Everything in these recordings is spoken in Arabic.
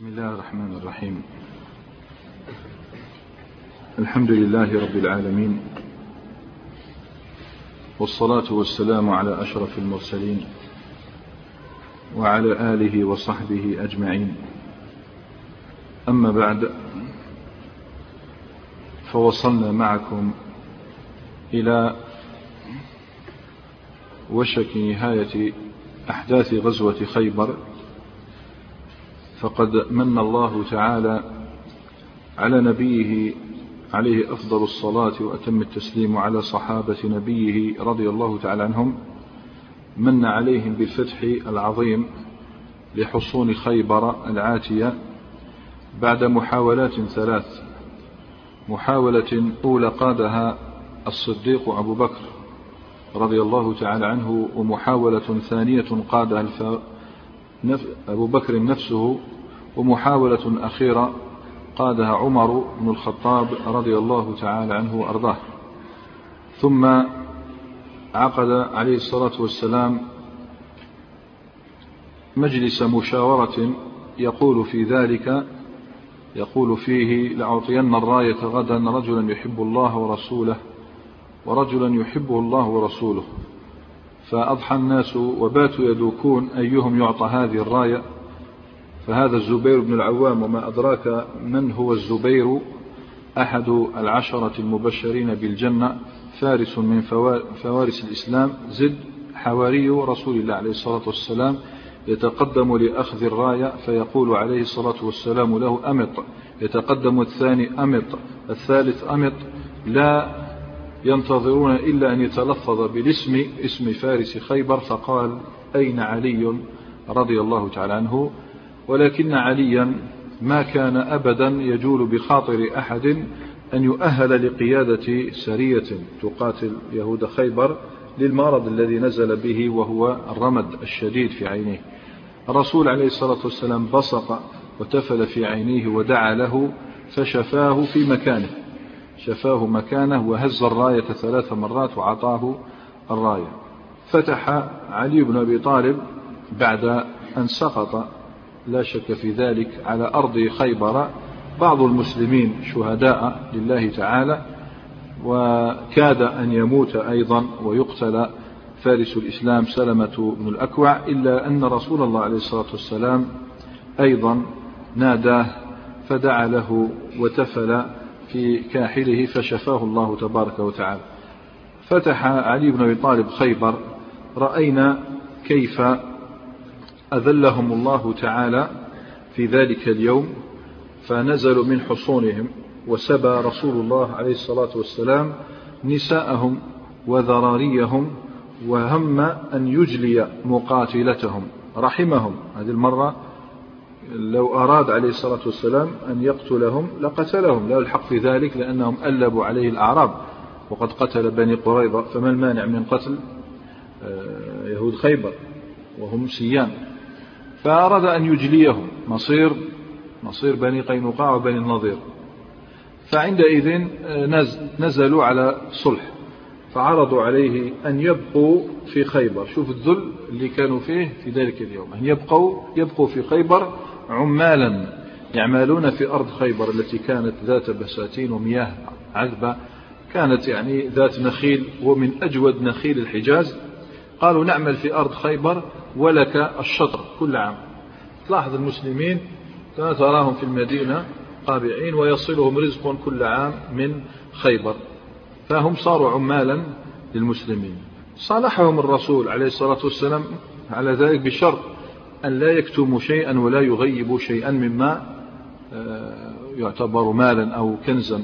بسم الله الرحمن الرحيم. الحمد لله رب العالمين. والصلاة والسلام على أشرف المرسلين وعلى آله وصحبه أجمعين. أما بعد فوصلنا معكم إلى وشك نهاية أحداث غزوة خيبر. فقد من الله تعالى على نبيه عليه أفضل الصلاة وأتم التسليم على صحابة نبيه رضي الله تعالى عنهم من عليهم بالفتح العظيم لحصون خيبر العاتية بعد محاولات ثلاث. محاولة أولى قادها الصديق أبو بكر رضي الله تعالى عنه ومحاولة ثانية قادها أبو بكر نفسه ومحاولة أخيرة قادها عمر بن الخطاب رضي الله تعالى عنه وأرضاه. ثم عقد عليه الصلاة والسلام مجلس مشاورة يقول في ذلك يقول فيه لأعطين الراية غدا رجلا يحب الله ورسوله ورجلا يحبه الله ورسوله. فأضحى الناس وباتوا يدوكون أيهم يعطى هذه الراية. فهذا الزبير بن العوام وما أدراك من هو الزبير؟ أحد العشرة المبشرين بالجنة فارس من فوارس الإسلام زد حواري رسول الله عليه الصلاة والسلام يتقدم لأخذ الراية فيقول عليه الصلاة والسلام له أمط. يتقدم الثاني أمط الثالث أمط. لا ينتظرون إلا أن يتلفظ بالاسم اسم فارس خيبر فقال أين علي؟ رضي الله تعالى عنه. ولكن عليا ما كان أبدا يجول بخاطر أحد أن يؤهل لقيادة سرية تقاتل يهود خيبر للمرض الذي نزل به وهو الرمد الشديد في عينيه. الرسول عليه الصلاة والسلام بصق وتفل في عينيه ودعا له فشفاه في مكانه. شفاه مكانه وهز الراية ثلاث مرات وعطاه الراية. فتح علي بن أبي طالب بعد أن سقط. لا شك في ذلك على أرض خيبر. بعض المسلمين شهداء لله تعالى وكاد أن يموت أيضا ويقتل. فارس الإسلام سلمة بن الأكوع إلا أن رسول الله عليه الصلاة والسلام أيضا ناداه فدعا له وتفل. في كاحله فشفاه الله تبارك وتعالى. فتح علي بن أبي طالب خيبر رأينا كيف أذلهم الله تعالى في ذلك اليوم فنزلوا من حصونهم وسبى رسول الله عليه الصلاة والسلام نساءهم وذراريهم وهم أن يجلي مقاتلتهم رحمهم. هذه المرة لو أراد عليه الصلاة والسلام أن يقتلهم لقتلهم. لا الحق في ذلك لأنهم ألبوا عليه الأعراب. وقد قتل بني قريظة فما المانع من قتل؟ آه، يهود خيبر وهم سيان. فأراد أن يجليهم مصير مصير بني قينقاع وبني النضير. فعندئذ آه، نزلوا على صلح فعرضوا عليه أن يبقوا في خيبر. شوف الذل اللي كانوا فيه في ذلك اليوم. أن يبقوا يبقوا في خيبر عمالا يعملون في أرض خيبر التي كانت ذات بساتين ومياه عذبة. كانت يعني ذات نخيل ومن أجود نخيل الحجاز. قالوا نعمل في أرض خيبر ولك الشطر كل عام. تلاحظ المسلمين تراهم في المدينة قابعين ويصلهم رزق كل عام من خيبر. فهم صاروا عمالا للمسلمين. صالحهم الرسول عليه الصلاة والسلام على ذلك بشرط أن لا يكتموا شيئا ولا يغيبوا شيئا مما آه، يعتبر مالا أو كنزا.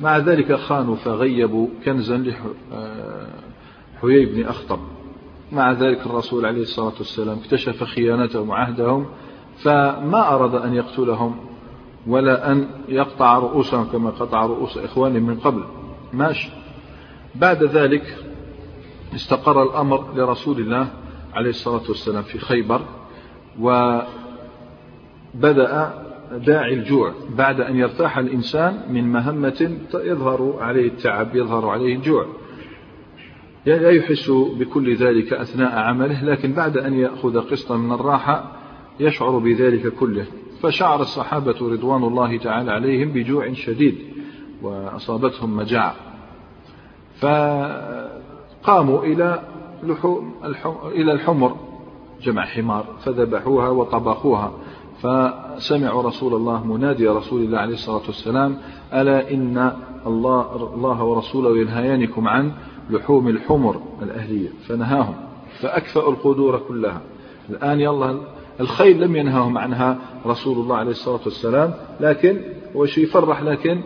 مع ذلك خانوا فغيبوا كنزا لحيي آه، بن أخطب. مع ذلك الرسول عليه الصلاة والسلام اكتشف خيانتهم وعهدهم فما أراد أن يقتلهم ولا أن يقطع رؤوسهم كما قطع رؤوس إخوانهم من قبل. ماشي. بعد ذلك استقر الأمر لرسول الله عليه الصلاة والسلام في خيبر وبدأ داعي الجوع بعد أن يرتاح الإنسان من مهمة يظهر عليه التعب يظهر عليه الجوع. لا يحس بكل ذلك أثناء عمله لكن بعد أن يأخذ قسطا من الراحة يشعر بذلك كله. فشعر الصحابة رضوان الله تعالى عليهم بجوع شديد وأصابتهم مجاعة. فقاموا إلى لحوم إلى الحمر جمع حمار فذبحوها وطبخوها. فسمعوا رسول الله منادي رسول الله عليه الصلاة والسلام ألا إن الله, الله ورسوله ينهيانكم عن لحوم الحمر الأهلية. فنهاهم فأكفأوا القدور كلها. الآن يلا الخيل لم ينهاهم عنها رسول الله عليه الصلاة والسلام لكن هو يفرح لكن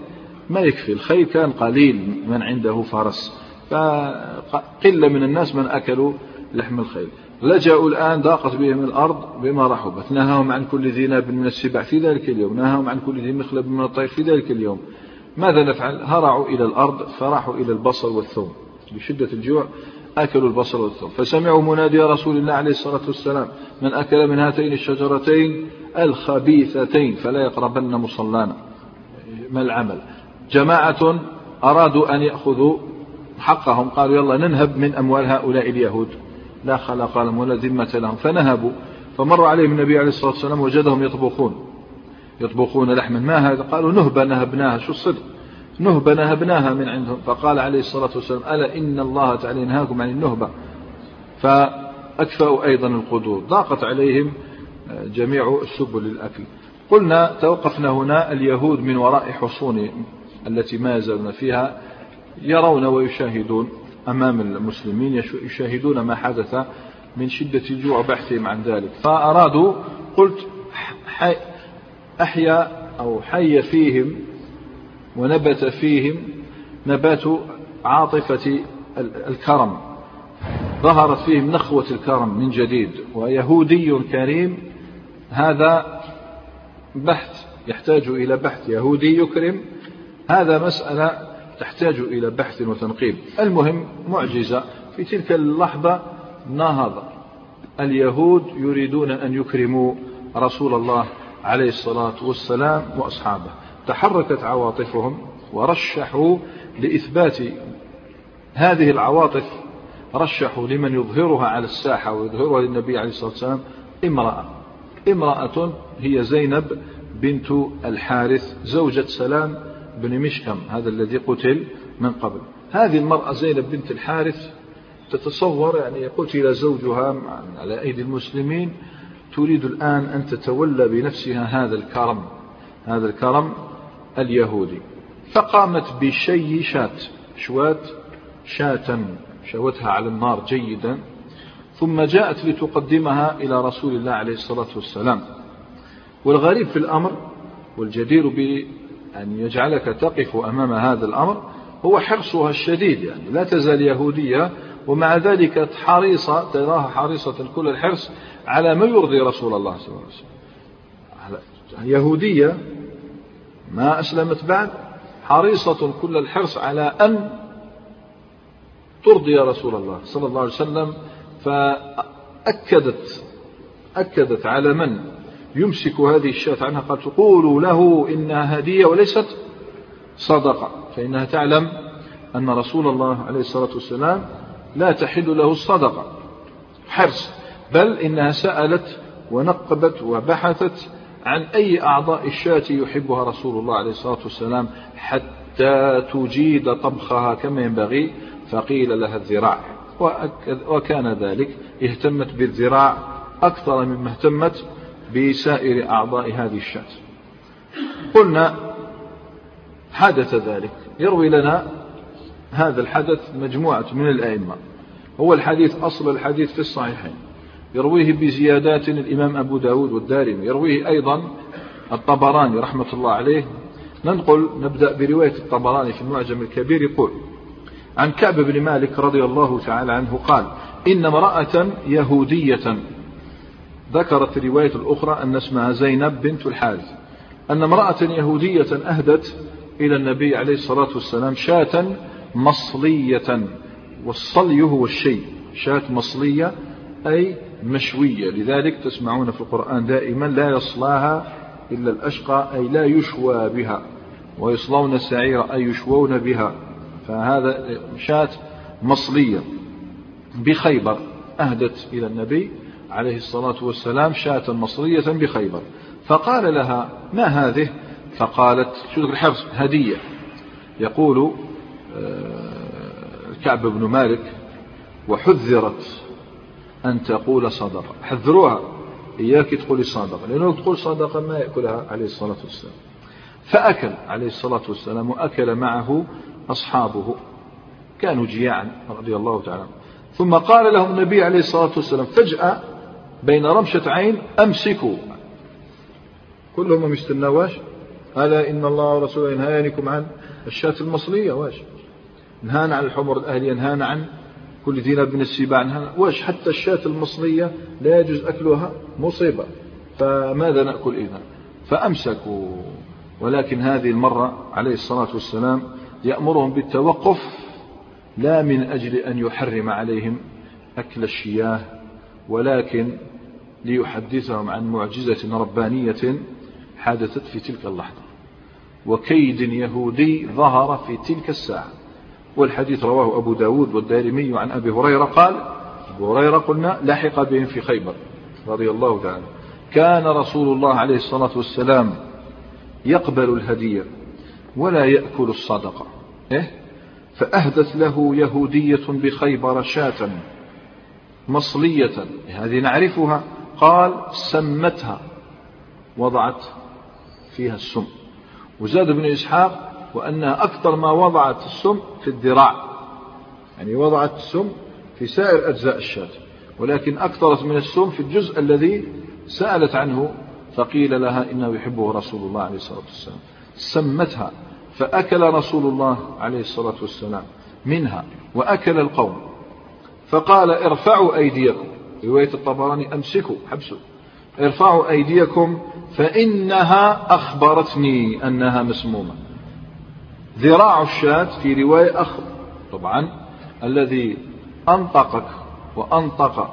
ما يكفي. الخيل كان قليل من عنده فرس فقلة من الناس من أكلوا لحم الخيل. لجأوا الآن ضاقت بهم الأرض بما رحبت نهاهم عن كل ذي ناب من السبع في ذلك اليوم. نهاهم عن كل ذي مخلب من الطير في ذلك اليوم. ماذا نفعل؟ هرعوا إلى الأرض فراحوا إلى البصل والثوم. بشدة الجوع أكلوا البصل والثوم. فسمعوا منادي رسول الله عليه الصلاة والسلام من أكل من هاتين الشجرتين الخبيثتين فلا يقربن مصلانا. ما العمل؟ جماعة أرادوا أن يأخذوا حقهم قالوا يلا ننهب من أموال هؤلاء اليهود. لا خلق لهم ولا ذمة لهم. فنهبوا. فمر عليهم النبي عليه الصلاة والسلام وجدهم يطبخون. يطبخون لحما ما هذا؟ قالوا نهبة نهبناها. شو الصدق؟ نهبة نهبناها من عندهم. فقال عليه الصلاة والسلام ألا إن الله تعالى ينهاكم عن النهبة فأكفأوا أيضا القدور. ضاقت عليهم جميع السبل للأكل قلنا توقفنا هنا اليهود من وراء حصون التي ما يزالون فيها. يرون ويشاهدون أمام المسلمين يشاهدون ما حدث من شدة الجوع بحثهم عن ذلك. فأرادوا قلت أحيا أو حي فيهم ونبت فيهم نبات عاطفة الكرم. ظهرت فيهم نخوة الكرم من جديد ويهودي كريم. هذا بحث يحتاج إلى بحث يهودي يكرم هذا مسألة تحتاج إلى بحث وتنقيب. المهم معجزة. في تلك اللحظة نهض. اليهود يريدون أن يكرموا رسول الله عليه الصلاة والسلام وأصحابه. تحركت عواطفهم ورشحوا لإثبات هذه العواطف رشحوا لمن يظهرها على الساحة ويظهرها للنبي عليه الصلاة والسلام امرأة. امرأة هي زينب بنت الحارث زوجة سلام بن مشكم هذا الذي قتل من قبل. هذه المرأة زينب بنت الحارث تتصور يعني قتل زوجها على أيدي المسلمين تريد الآن أن تتولى بنفسها هذا الكرم هذا الكرم اليهودي. فقامت بشي شات شوات شاة شوتها على النار جيدا ثم جاءت لتقدمها إلى رسول الله عليه الصلاة والسلام. والغريب في الأمر والجدير بأن يجعلك تقف أمام هذا الأمر هو حرصها الشديد يعني لا تزال يهودية ومع ذلك حريصة تراها حريصة كل الحرص على ما يرضي رسول الله صلى الله عليه وسلم. يهودية ما أسلمت بعد حريصة كل الحرص على أن ترضي رسول الله صلى الله عليه وسلم فأكدت أكدت على من؟ يمسك هذه الشاة عنها قد تقول له إنها هدية وليست صدقة. فإنها تعلم أن رسول الله عليه الصلاة والسلام لا تحل له الصدقة حرص بل إنها سألت ونقبت وبحثت عن أي أعضاء الشاة يحبها رسول الله عليه الصلاة والسلام حتى تجيد طبخها كما ينبغي. فقيل لها الذراع وكان ذلك اهتمت بالذراع أكثر مما اهتمت بسائر أعضاء هذه الشاة قلنا حدث ذلك. يروي لنا هذا الحدث مجموعة من الأئمة. هو الحديث أصل الحديث في الصحيحين. يرويه بزيادات الإمام أبو داود والدارمي. يرويه أيضا الطبراني رحمة الله عليه. ننقل نبدأ برواية الطبراني في المعجم الكبير. يقول عن كعب بن مالك رضي الله تعالى عنه قال إن امرأة يهودية ذكرت الرواية الأخرى أن اسمها زينب بنت الحارث أن امرأة يهودية أهدت إلى النبي عليه الصلاة والسلام شاة مصلية والصلي هو الشيء شاة مصلية أي مشوية لذلك تسمعون في القرآن دائما لا يصلاها إلا الأشقى أي لا يشوى بها ويصلون السعير أي يشوون بها فهذا شاة مصلية بخيبر أهدت إلى النبي عليه الصلاة والسلام شاة مصرية بخيبر. فقال لها ما هذه؟ فقالت شو الحفظ؟ هدية. يقول آه، كعب بن مالك وحذرت أن تقول صدقة حذروها إياك تقولي صدقة لأنه تقول صدقة ما يأكلها عليه الصلاة والسلام. فأكل عليه الصلاة والسلام وأكل معه أصحابه كانوا جياعا رضي الله تعالى ثم قال لهم النبي عليه الصلاة والسلام فجأة بين رمشة عين أمسكوا. كلهم ما يستناواش ألا إن الله ورسوله ينهانكم عن الشاة المصرية واش؟ نهانا عن الحمر الأهلية نهانا عن كل ذي من السباع نهانا واش؟ حتى الشاة المصرية لا يجوز أكلها مصيبة. فماذا نأكل إذا؟ فأمسكوا. ولكن هذه المرة عليه الصلاة والسلام يأمرهم بالتوقف لا من أجل أن يحرم عليهم أكل الشياه ولكن ليحدثهم عن معجزة ربانية حدثت في تلك اللحظة. وكيد يهودي ظهر في تلك الساعة. والحديث رواه أبو داود والدارمي عن أبي هريرة قال أبو هريرة قلنا لحق بهم في خيبر رضي الله تعالى. كان رسول الله عليه الصلاة والسلام يقبل الهدية ولا يأكل الصدقة. إيه؟ فأهدت له يهودية بخيبر شاة. مصلية هذه نعرفها. قال سمتها وضعت فيها السم. وزاد ابن إسحاق وأنها أكثر ما وضعت السم في الذراع. يعني وضعت السم في سائر أجزاء الشاة. ولكن أكثرت من السم في الجزء الذي سألت عنه فقيل لها إنه يحبه رسول الله عليه الصلاة والسلام. سمتها فأكل رسول الله عليه الصلاة والسلام منها وأكل القوم. فقال ارفعوا أيديكم رواية الطبراني أمسكوا حبسوا. ارفعوا أيديكم فإنها أخبرتني أنها مسمومة. ذراع الشاة في رواية أخ طبعا الذي أنطقك وأنطق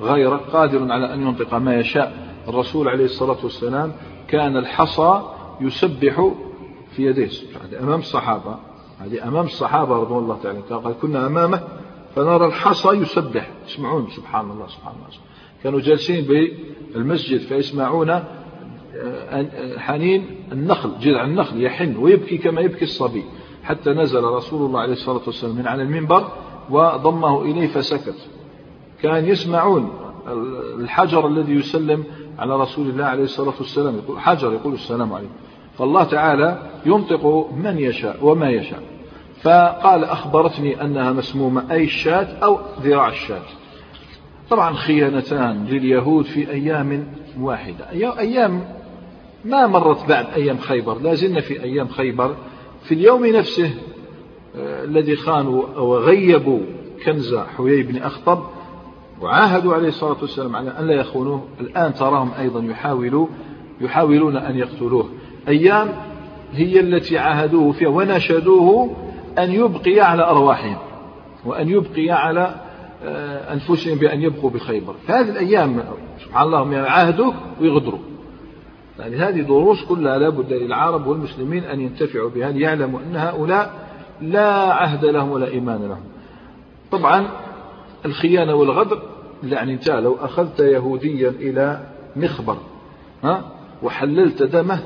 غيرك قادر على أن ينطق ما يشاء. الرسول عليه الصلاة والسلام كان الحصى يسبح في يديه. أمام الصحابة هذه أمام الصحابة رضوان الله تعالى. قال كنا أمامه فنرى الحصى يسبح. تسمعون سبحان الله سبحان الله. كانوا جالسين بالمسجد فيسمعون آه، آه، حنين النخل جذع النخل يحن ويبكي كما يبكي الصبي. حتى نزل رسول الله عليه الصلاة والسلام من على المنبر وضمه إليه فسكت. كان يسمعون الحجر الذي يسلم على رسول الله عليه الصلاة والسلام. يقول حجر يقول السلام عليكم. فالله تعالى ينطق من يشاء وما يشاء. فقال أخبرتني أنها مسمومة أي الشاة أو ذراع الشاة. طبعا خيانتان لليهود في أيام واحدة. أيام ما مرت بعد أيام خيبر. لا زلنا في أيام خيبر. في اليوم نفسه آه، الذي خانوا وغيبوا كنز حيي بن أخطب وعاهدوا عليه الصلاة والسلام على أن لا يخونوه. الآن تراهم أيضا يحاولوا يحاولون أن يقتلوه. أيام هي التي عاهدوه فيها ونشدوه أن يبقي على أرواحهم وأن يبقي على آه، أنفسهم بأن يبقوا بخيبر. هذه الأيام سبحان الله يعاهدوك ويغدروا. يعني هذه دروس كلها لابد للعرب والمسلمين أن ينتفعوا بها ليعلموا أن هؤلاء لا عهد لهم ولا إيمان لهم. طبعا الخيانة والغدر يعني انت لو أخذت يهوديا إلى مخبر ها وحللت دمه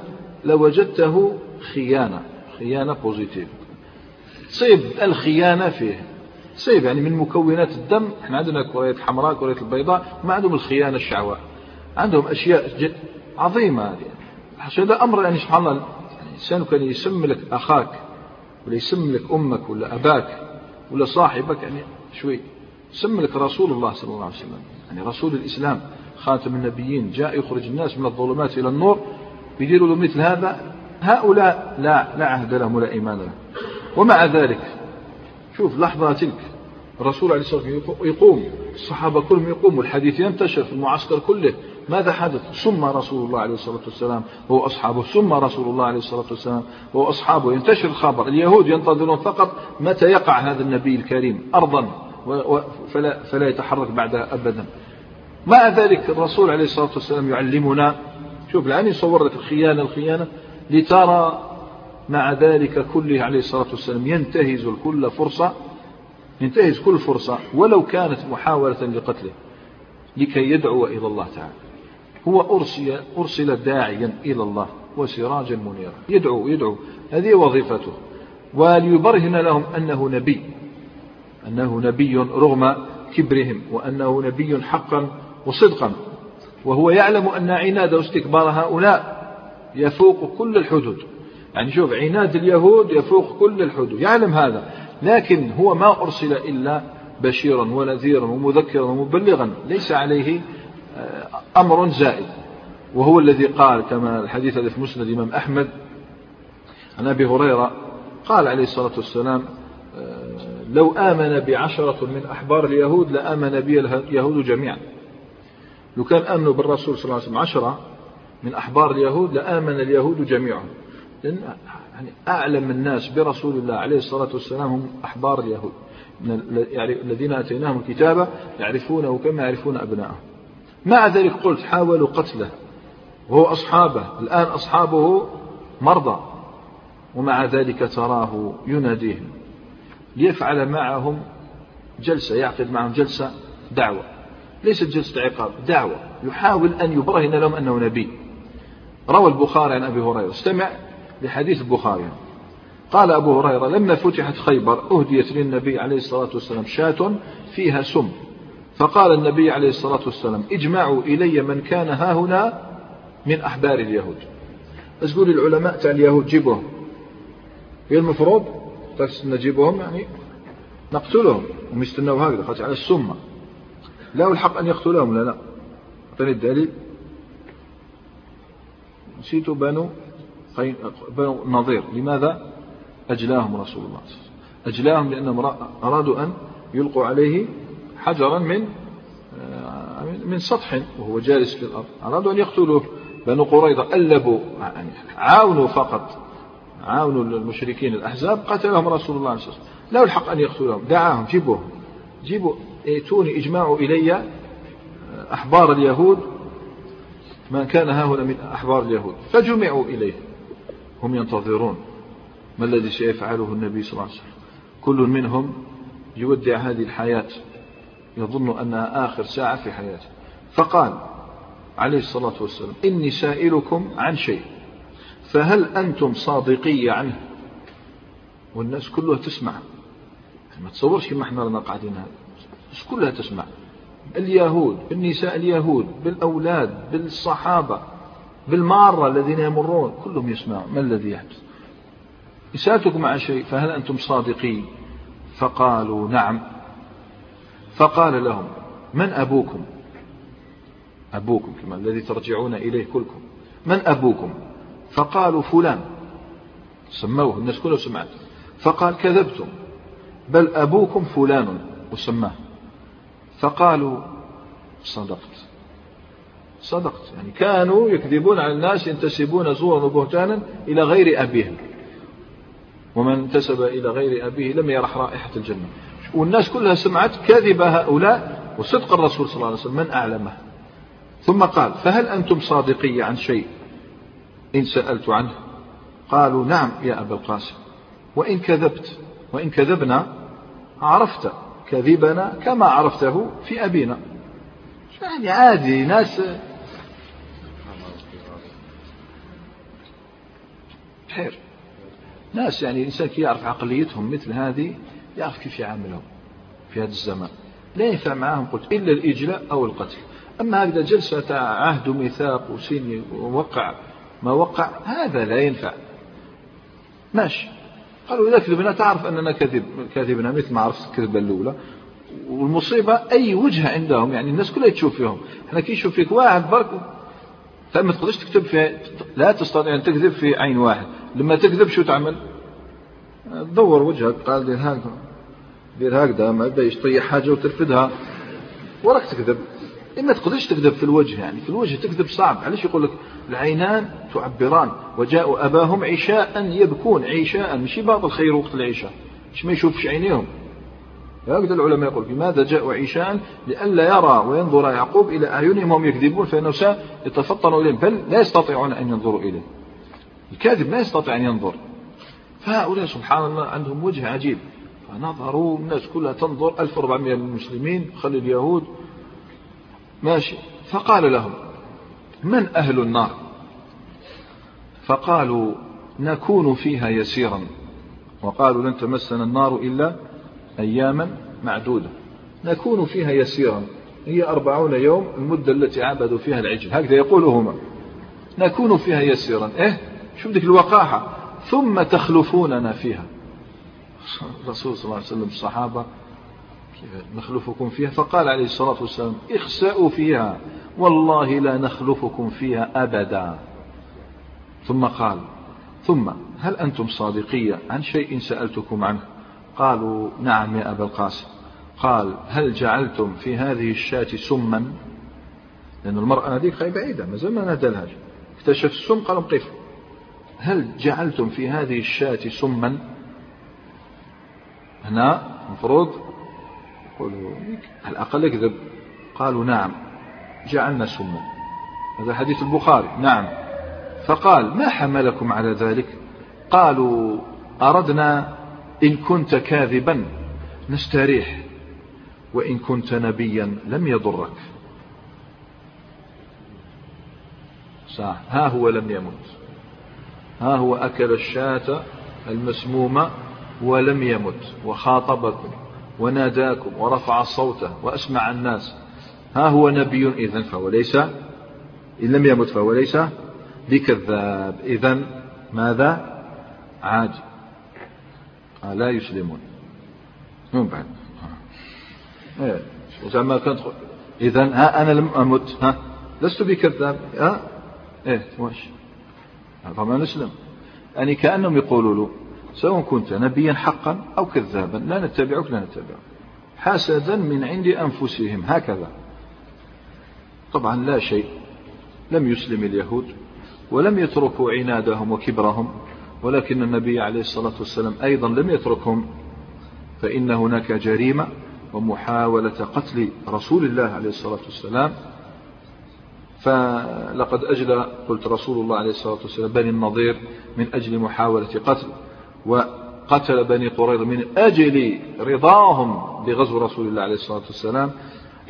لوجدته خيانة خيانة بوزيتيف تصيب الخيانة فيه. تصيب يعني من مكونات الدم. إحنا عندنا كرية حمراء كرية البيضاء ما عندهم الخيانة الشعواء عندهم أشياء جد عظيمة هذه. هذا أمر يعني سبحان الله يعني الإنسان كان يسم لك أخاك ولا يسم لك أمك ولا أباك ولا صاحبك يعني شوي. سم لك رسول الله صلى الله عليه وسلم. يعني رسول الإسلام خاتم النبيين جاء يخرج الناس من الظلمات إلى النور بيديروا له مثل هذا. هؤلاء لا لا عهد لهم ولا إيمان لهم. ومع ذلك شوف لحظة تلك الرسول عليه الصلاة والسلام يقوم الصحابة كلهم يقوموا الحديث ينتشر في المعسكر كله. ماذا حدث؟ ثم رسول الله عليه الصلاة والسلام هو أصحابه ثم رسول الله عليه الصلاة والسلام هو أصحابه ينتشر الخبر اليهود ينتظرون فقط متى يقع هذا النبي الكريم أرضا فلا, فلا يتحرك بعدها أبدا. مع ذلك الرسول عليه الصلاة والسلام يعلمنا شوف الآن يصور لك الخيانة الخيانة لترى مع ذلك كله عليه الصلاة والسلام ينتهز كل فرصة ينتهز كل فرصة ولو كانت محاولة لقتله لكي يدعو إلى الله تعالى. هو أرسل, أرسل داعيا إلى الله وسراجا منيرا. يدعو يدعو. هذه وظيفته. وليبرهن لهم أنه نبي أنه نبي رغم كبرهم وأنه نبي حقا وصدقا. وهو يعلم أن عناد واستكبار هؤلاء يفوق كل الحدود. يعني شوف عناد اليهود يفوق كل الحدود يعلم هذا لكن هو ما أرسل إلا بشيرا ونذيرا ومذكرا ومبلغا ليس عليه آه، أمر زائد. وهو الذي قال كما الحديث الذي في مسند الإمام أحمد عن أبي هريرة قال عليه الصلاة والسلام آه، لو آمن بعشرة من أحبار اليهود لآمن بي اليهود جميعا. لو كان آمنوا بالرسول صلى الله عليه وسلم عشرة من أحبار اليهود لآمن اليهود جميعا. لأن يعني أعلم الناس برسول الله عليه الصلاة والسلام هم أحبار اليهود. يعني الذين أتيناهم الكتاب يعرفونه كما يعرفون أبناءهم. مع ذلك قلت حاولوا قتله. وهو أصحابه. الآن أصحابه مرضى. ومع ذلك تراه يناديهم. ليفعل معهم جلسة يعقد معهم جلسة دعوة. ليست جلسة عقاب دعوة. يحاول أن يبرهن لهم أنه نبي. روى البخاري عن أبي هريرة. استمع. لحديث البخاري. قال أبو هريرة لما فتحت خيبر أهديت للنبي عليه الصلاة والسلام شاة فيها سم. فقال النبي عليه الصلاة والسلام اجمعوا إلي من كان ها هنا من أحبار اليهود. بس قول العلماء تاع اليهود جيبوهم. هي المفروض نجيبهم يعني نقتلهم هم يستنوا هكذا خاطر على السمة لا الحق أن يقتلهم لا لا. أعطني الدليل. نسيت بنو بنو نظير. لماذا؟ أجلاهم رسول الله أجلاهم لأنهم أرادوا أن يلقوا عليه حجرا من آه، من سطح وهو جالس في الأرض. أرادوا أن يقتلوه. بنو قريظة ألبوا يعني عاونوا فقط عاونوا المشركين الأحزاب قتلهم رسول الله صلى الله عليه وسلم. لا الحق أن يقتلهم دعاهم جيبوهم. جيبوا ائتوني اجمعوا إلي أحبار اليهود. من كان هاهنا من أحبار اليهود. فجمعوا إليه. هم ينتظرون. ما الذي سيفعله النبي صلى الله عليه وسلم؟ كل منهم يودع هذه الحياة. يظن أنها آخر ساعة في حياته. فقال عليه الصلاة والسلام إني سائلكم عن شيء فهل أنتم صادقي عنه؟ والناس كلها تسمع. ما تصورش كما إحنا رانا قاعدين هذا الناس كلها تسمع. اليهود بالنساء اليهود بالأولاد بالصحابة. بالمارة الذين يمرون كلهم يسمعون ما الذي يحدث؟ إساتكم عن شيء فهل أنتم صادقين؟ فقالوا نعم. فقال لهم من أبوكم؟ أبوكم كما الذي ترجعون إليه كلكم. من أبوكم؟ فقالوا فلان. سموه الناس كلها سمعت فقال كذبتم بل أبوكم فلان وسماه. فقالوا صدقت. صدقت. يعني كانوا يكذبون على الناس ينتسبون زورا وبهتانا إلى غير أبيهم ومن انتسب إلى غير أبيه لم يرح رائحة الجنة. والناس كلها سمعت كذب هؤلاء وصدق الرسول صلى الله عليه وسلم من أعلمه؟ ثم قال فهل أنتم صادقي عن شيء؟ إن سألت عنه. قالوا نعم يا أبا القاسم. وإن كذبت وإن كذبنا عرفت كذبنا كما عرفته في أبينا. يعني عادي ناس خير. ناس يعني الإنسان كي يعرف عقليتهم مثل هذه يعرف كيف يعاملهم في هذا الزمان. لا ينفع معهم قلت إلا الإجلاء أو القتل. أما هكذا جلسة عهد وميثاق وسين ووقع ما وقع هذا لا ينفع. ماشي. قالوا إذا كذبنا تعرف أننا كذب كذبنا مثل ما عرفت الكذبة الأولى. والمصيبة أي وجهة عندهم يعني الناس كلها تشوف فيهم. إحنا كي يشوف فيك واحد برك فما تقدرش تكتب في لا تستطيع أن تكذب في عين واحد. لما تكذب شو تعمل؟ تدور وجهك قال دير هكذا دير هكذا ما يبدأ يطيح حاجة وترفدها. وراك تكذب. إما تقدرش تكذب في الوجه يعني في الوجه تكذب صعب. علاش يقول لك العينان تعبران؟ وجاءوا أباهم عشاء يبكون عشاء. ماشي بعض الخير وقت العشاء. مش ما يشوفش عينيهم. هكذا العلماء يقول لماذا جاءوا عشاء لئلا يرى وينظر يعقوب إلى أعينهم وهم يكذبون فإنه سيتفطن إليهم بل لا يستطيعون أن ينظروا إليه. الكاذب لا يستطيع أن ينظر. فهؤلاء سبحان الله عندهم وجه عجيب. فنظروا الناس كلها تنظر 1400 من المسلمين خلي اليهود. ماشي. فقال لهم من أهل النار؟ فقالوا نكون فيها يسيرا. وقالوا لن تمسنا النار إلا أياما معدودة. نكون فيها يسيرا. هي أربعون يوم المدة التي عبدوا فيها العجل. هكذا يقولهما نكون فيها يسيرا. إيه؟ شوف ذيك الوقاحة؟ ثم تخلفوننا فيها. الرسول صلى الله عليه وسلم الصحابة نخلفكم فيها؟ فقال عليه الصلاة والسلام اخسأوا فيها. والله لا نخلفكم فيها أبدا. ثم قال ثم هل أنتم صادقية؟ عن شيء سألتكم عنه. قالوا نعم يا أبا القاسم. قال هل جعلتم في هذه الشاة سما؟ لأن المرأة هذيك بعيدة ما زال ما نادلهاش اكتشف السم قال قف هل جعلتم في هذه الشاة سما؟ هنا المفروض يقولوا على الأقل يكذب. قالوا نعم جعلنا سما. هذا حديث البخاري. نعم. فقال ما حملكم على ذلك؟ قالوا أردنا إن كنت كاذبا نستريح وإن كنت نبيا لم يضرك. صح. ها هو لم يمت. ها هو أكل الشاة المسمومة ولم يمت. وخاطبكم وناداكم ورفع صوته وأسمع الناس. ها هو نبي إذن فهو ليس إن لم يمت فهو ليس بكذاب. إذن ماذا؟ آه لا يسلمون من بعد إيه زعما كنت إذا ها أنا لم أمت ها لست بكذاب ها إيه واش فما نسلم يعني كأنهم يقولوا له سواء كنت نبيا حقا أو كذابا لا نتبعك لا نتبعك حسدا من عند أنفسهم هكذا طبعا لا شيء لم يسلم اليهود ولم يتركوا عنادهم وكبرهم ولكن النبي عليه الصلاة والسلام أيضا لم يتركهم فإن هناك جريمة ومحاولة قتل رسول الله عليه الصلاة والسلام. فلقد أجلى قلت رسول الله عليه الصلاة والسلام بني النضير من أجل محاولة قتل وقتل بني قريظة من أجل رضاهم بغزو رسول الله عليه الصلاة والسلام.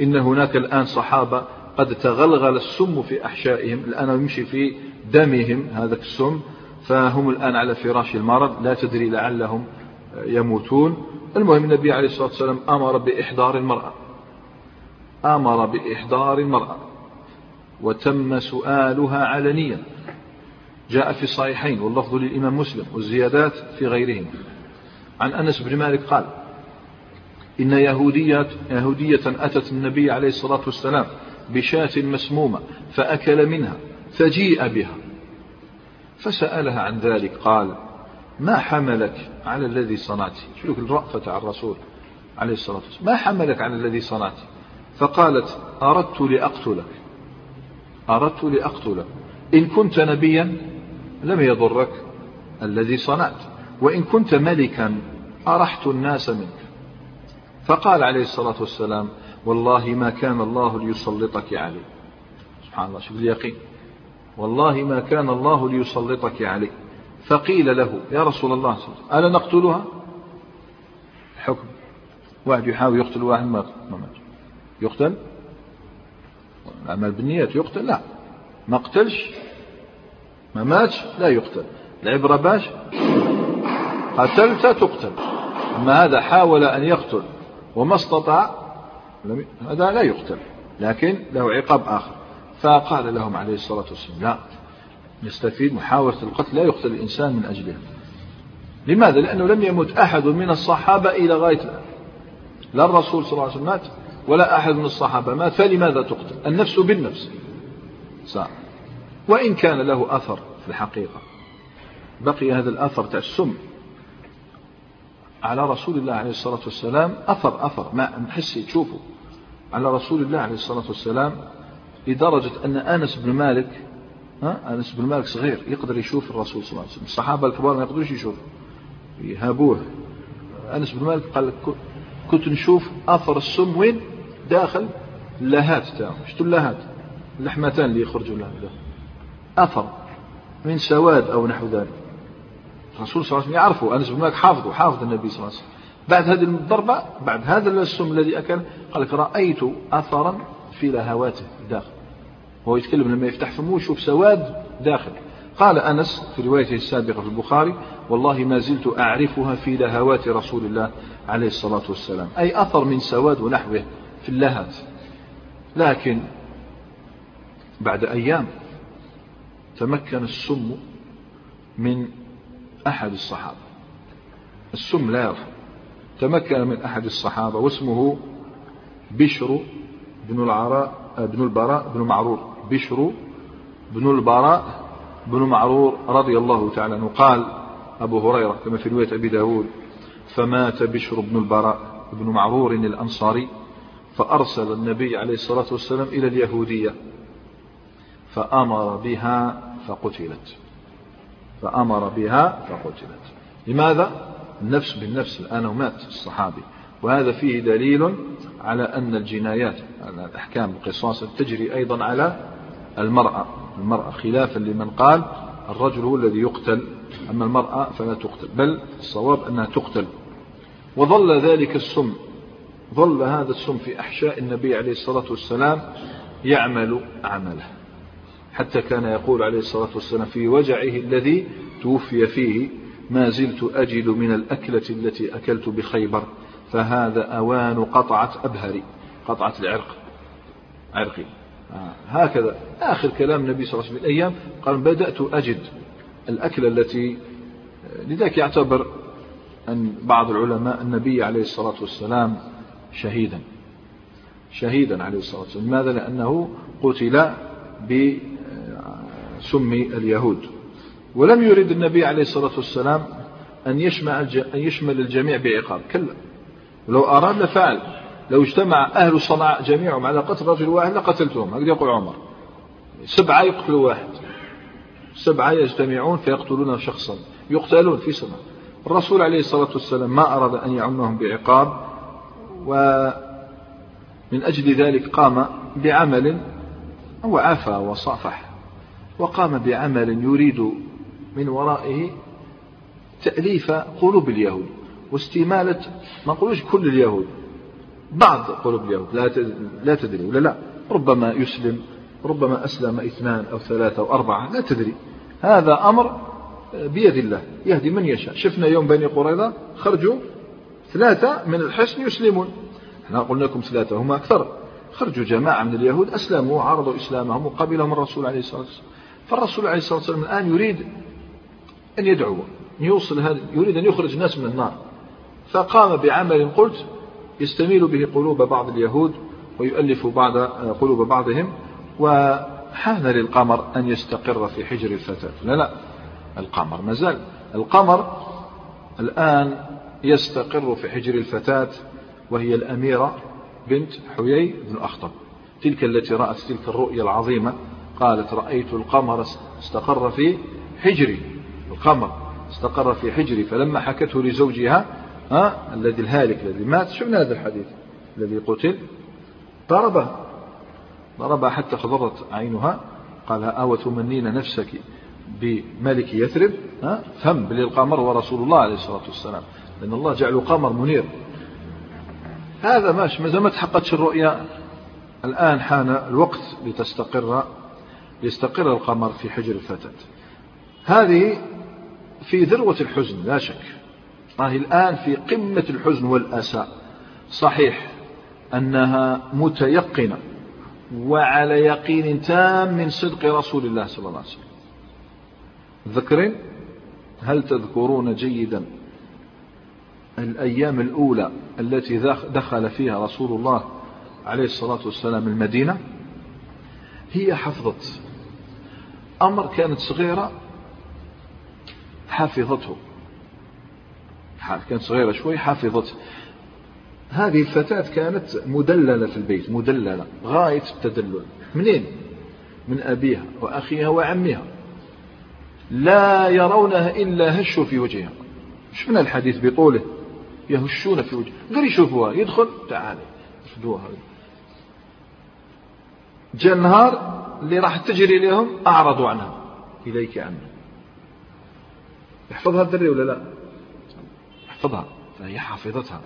إن هناك الآن صحابة قد تغلغل السم في أحشائهم الآن يمشي في دمهم هذا السم. فهم الآن على فراش المرض لا تدري لعلهم يموتون. المهم النبي عليه الصلاة والسلام أمر بإحضار المرأة. أمر بإحضار المرأة. وتم سؤالها علنيا جاء في الصحيحين واللفظ للإمام مسلم والزيادات في غيرهم. عن أنس بن مالك قال إن يهودية, يهودية أتت النبي عليه الصلاة والسلام بشاة مسمومة فأكل منها فجيء بها. فسألها عن ذلك قال ما حملك على الذي صنعت؟ شوف الرأفة على الرسول عليه الصلاة والسلام. ما حملك على الذي صنعت؟ فقالت أردت لأقتلك أردت لأقتلك. إن كنت نبيا لم يضرك الذي صنعت وإن كنت ملكا أرحت الناس منك. فقال عليه الصلاة والسلام والله ما كان الله ليسلطك عليه سبحان الله شوف اليقين. والله ما كان الله ليسلطك عليه. فقيل له يا رسول الله ألا نقتلها؟ حكم واحد يحاول يقتل واحد ما مات. يقتل؟ العمل بالنيات يقتل؟ لا. ما قتلش؟ ما ماتش؟ لا يقتل. العبرة باش؟ قتلت تقتل. أما هذا حاول أن يقتل وما استطاع هذا لا يقتل. لكن له عقاب آخر. فقال لهم عليه الصلاة والسلام لا يستفيد محاولة القتل لا يقتل الإنسان من أجلها لماذا؟ لأنه لم يمت أحد من الصحابة إلى غاية الآن لا الرسول صلى الله عليه وسلم مات ولا أحد من الصحابة مات فلماذا تقتل النفس بالنفس صح. وإن كان له أثر في الحقيقة بقي هذا الأثر تاع السم على رسول الله عليه الصلاة والسلام أثر أثر ما نحسي تشوفوا على رسول الله عليه الصلاة والسلام لدرجة أن أنس بن مالك ها أنس بن مالك صغير يقدر يشوف الرسول صلى الله عليه وسلم. الصحابة الكبار ما يقدروش يشوفوا يهابوه. أنس بن مالك قال كنت نشوف أثر السم وين؟ داخل اللهات تاعو شتو اللهات؟ اللحمتان اللي يخرجوا لها أثر. من سواد أو نحو ذلك. الرسول صلى الله عليه وسلم يعرفه. أنس بن مالك حافظه حافظ النبي صلى الله عليه وسلم. بعد هذه الضربة بعد هذا السم الذي أكل قال لك رأيت أثرا في لهواته داخل. وهو يتكلم لما يفتح فمه يشوف سواد داخل. قال أنس في روايته السابقة في البخاري والله ما زلت أعرفها في لهوات رسول الله عليه الصلاة والسلام. أي أثر من سواد ونحوه في اللهات. لكن بعد أيام تمكن السم من أحد الصحابة. السم لا يرفع. تمكن من أحد الصحابة واسمه بشر بن العراء بن البراء بن معرور. بشر بن البراء بن معرور رضي الله تعالى عنه. قال أبو هريرة كما في رواية أبي داود فمات بشر بن البراء بن معرور الأنصاري فأرسل النبي عليه الصلاة والسلام إلى اليهودية فأمر بها فقتلت. فأمر بها فقتلت. لماذا؟ النفس بالنفس. الآن ومات الصحابي. وهذا فيه دليل على أن الجنايات على الأحكام القصاص تجري أيضا على المرأة. المرأة خلافا لمن قال الرجل هو الذي يقتل أما المرأة فلا تقتل بل الصواب أنها تقتل. وظل ذلك السم ظل هذا السم في أحشاء النبي عليه الصلاة والسلام يعمل عمله. حتى كان يقول عليه الصلاة والسلام في وجعه الذي توفي فيه ما زلت أجد من الأكلة التي أكلت بخيبر فهذا أوان قطعة أبهري قطعة العرق عرقي. آه، هكذا. آخر كلام النبي صلى الله عليه وسلم الأيام قال بدأت أجد الأكلة التي لذلك يعتبر أن بعض العلماء النبي عليه الصلاة والسلام شهيدا شهيدا عليه الصلاة والسلام. لماذا؟ لأنه قتل بسم اليهود. ولم يرد النبي عليه الصلاة والسلام أن يشمل الجميع بعقاب. كلا. لو أراد لفعل لو اجتمع أهل صنعاء جميعهم على قتل رجل واحد لقتلتهم. هكذا يقول عمر. سبعة يقتلوا واحد. سبعة يجتمعون فيقتلون شخصا. يقتلون في سنة الرسول عليه الصلاة والسلام ما أراد أن يعمهم بعقاب ومن أجل ذلك قام بعمل هو عفا وصافح. وقام بعمل يريد من ورائه تأليف قلوب اليهود. واستمالة ما نقولوش كل اليهود بعض قلوب اليهود لا لا تدري ولا لا. ربما يسلم ربما أسلم اثنان أو ثلاثة أو أربعة لا تدري. هذا أمر بيد الله يهدي من يشاء. شفنا يوم بني قريظة خرجوا ثلاثة من الحصن يسلمون. إحنا قلنا لكم ثلاثة هم أكثر. خرجوا جماعة من اليهود أسلموا وعرضوا إسلامهم وقبلهم الرسول عليه الصلاة والسلام. فالرسول عليه الصلاة والسلام الآن يريد أن يدعو يوصل هذا يريد أن يخرج الناس من النار. فقام بعمل قلت يستميل به قلوب بعض اليهود ويؤلف بعض قلوب بعضهم وحان للقمر أن يستقر في حجر الفتاة. لا لا القمر ما زال. القمر الآن يستقر في حجر الفتاة وهي الأميرة بنت حيي بن أخطب. تلك التي رأت تلك الرؤيا العظيمة قالت رأيت القمر استقر في حجري. القمر استقر في حجري فلما حكته لزوجها ها؟ الذي الهالك الذي مات. شفنا هذا الحديث الذي قتل. ضربه. ضربها حتى خضرت عينها. قال أو تمنين نفسك بملك يثرب؟ ها؟ فهم للقمر ورسول الله عليه الصلاة والسلام. لأن الله جعله قمر منير. هذا ماشي. ما ما تحققتش الرؤيا. الآن حان الوقت لتستقر يستقر القمر في حجر الفتاة. هذه في ذروة الحزن لا شك. راهي الآن في قمة الحزن والأسى صحيح أنها متيقنة وعلى يقين تام من صدق رسول الله صلى الله عليه وسلم. ذكرين؟ هل تذكرون جيدا الأيام الأولى التي دخل فيها رسول الله عليه الصلاة والسلام المدينة؟ هي حفظت. أمر كانت صغيرة حافظته كانت صغيرة شوي حافظته هذه الفتاة كانت مدللة في البيت مدللة غاية التدلل. منين؟ من أبيها وأخيها وعمها. لا يرونها إلا هشوا في وجهها. شفنا الحديث بطوله يهشون في وجهها قال يشوفوها يدخل تعالى شدوها جاء النهار اللي راح تجري لهم أعرضوا عنها. إليك عنه يحفظها الدري ولا لا؟ يحفظها فهي حافظتها.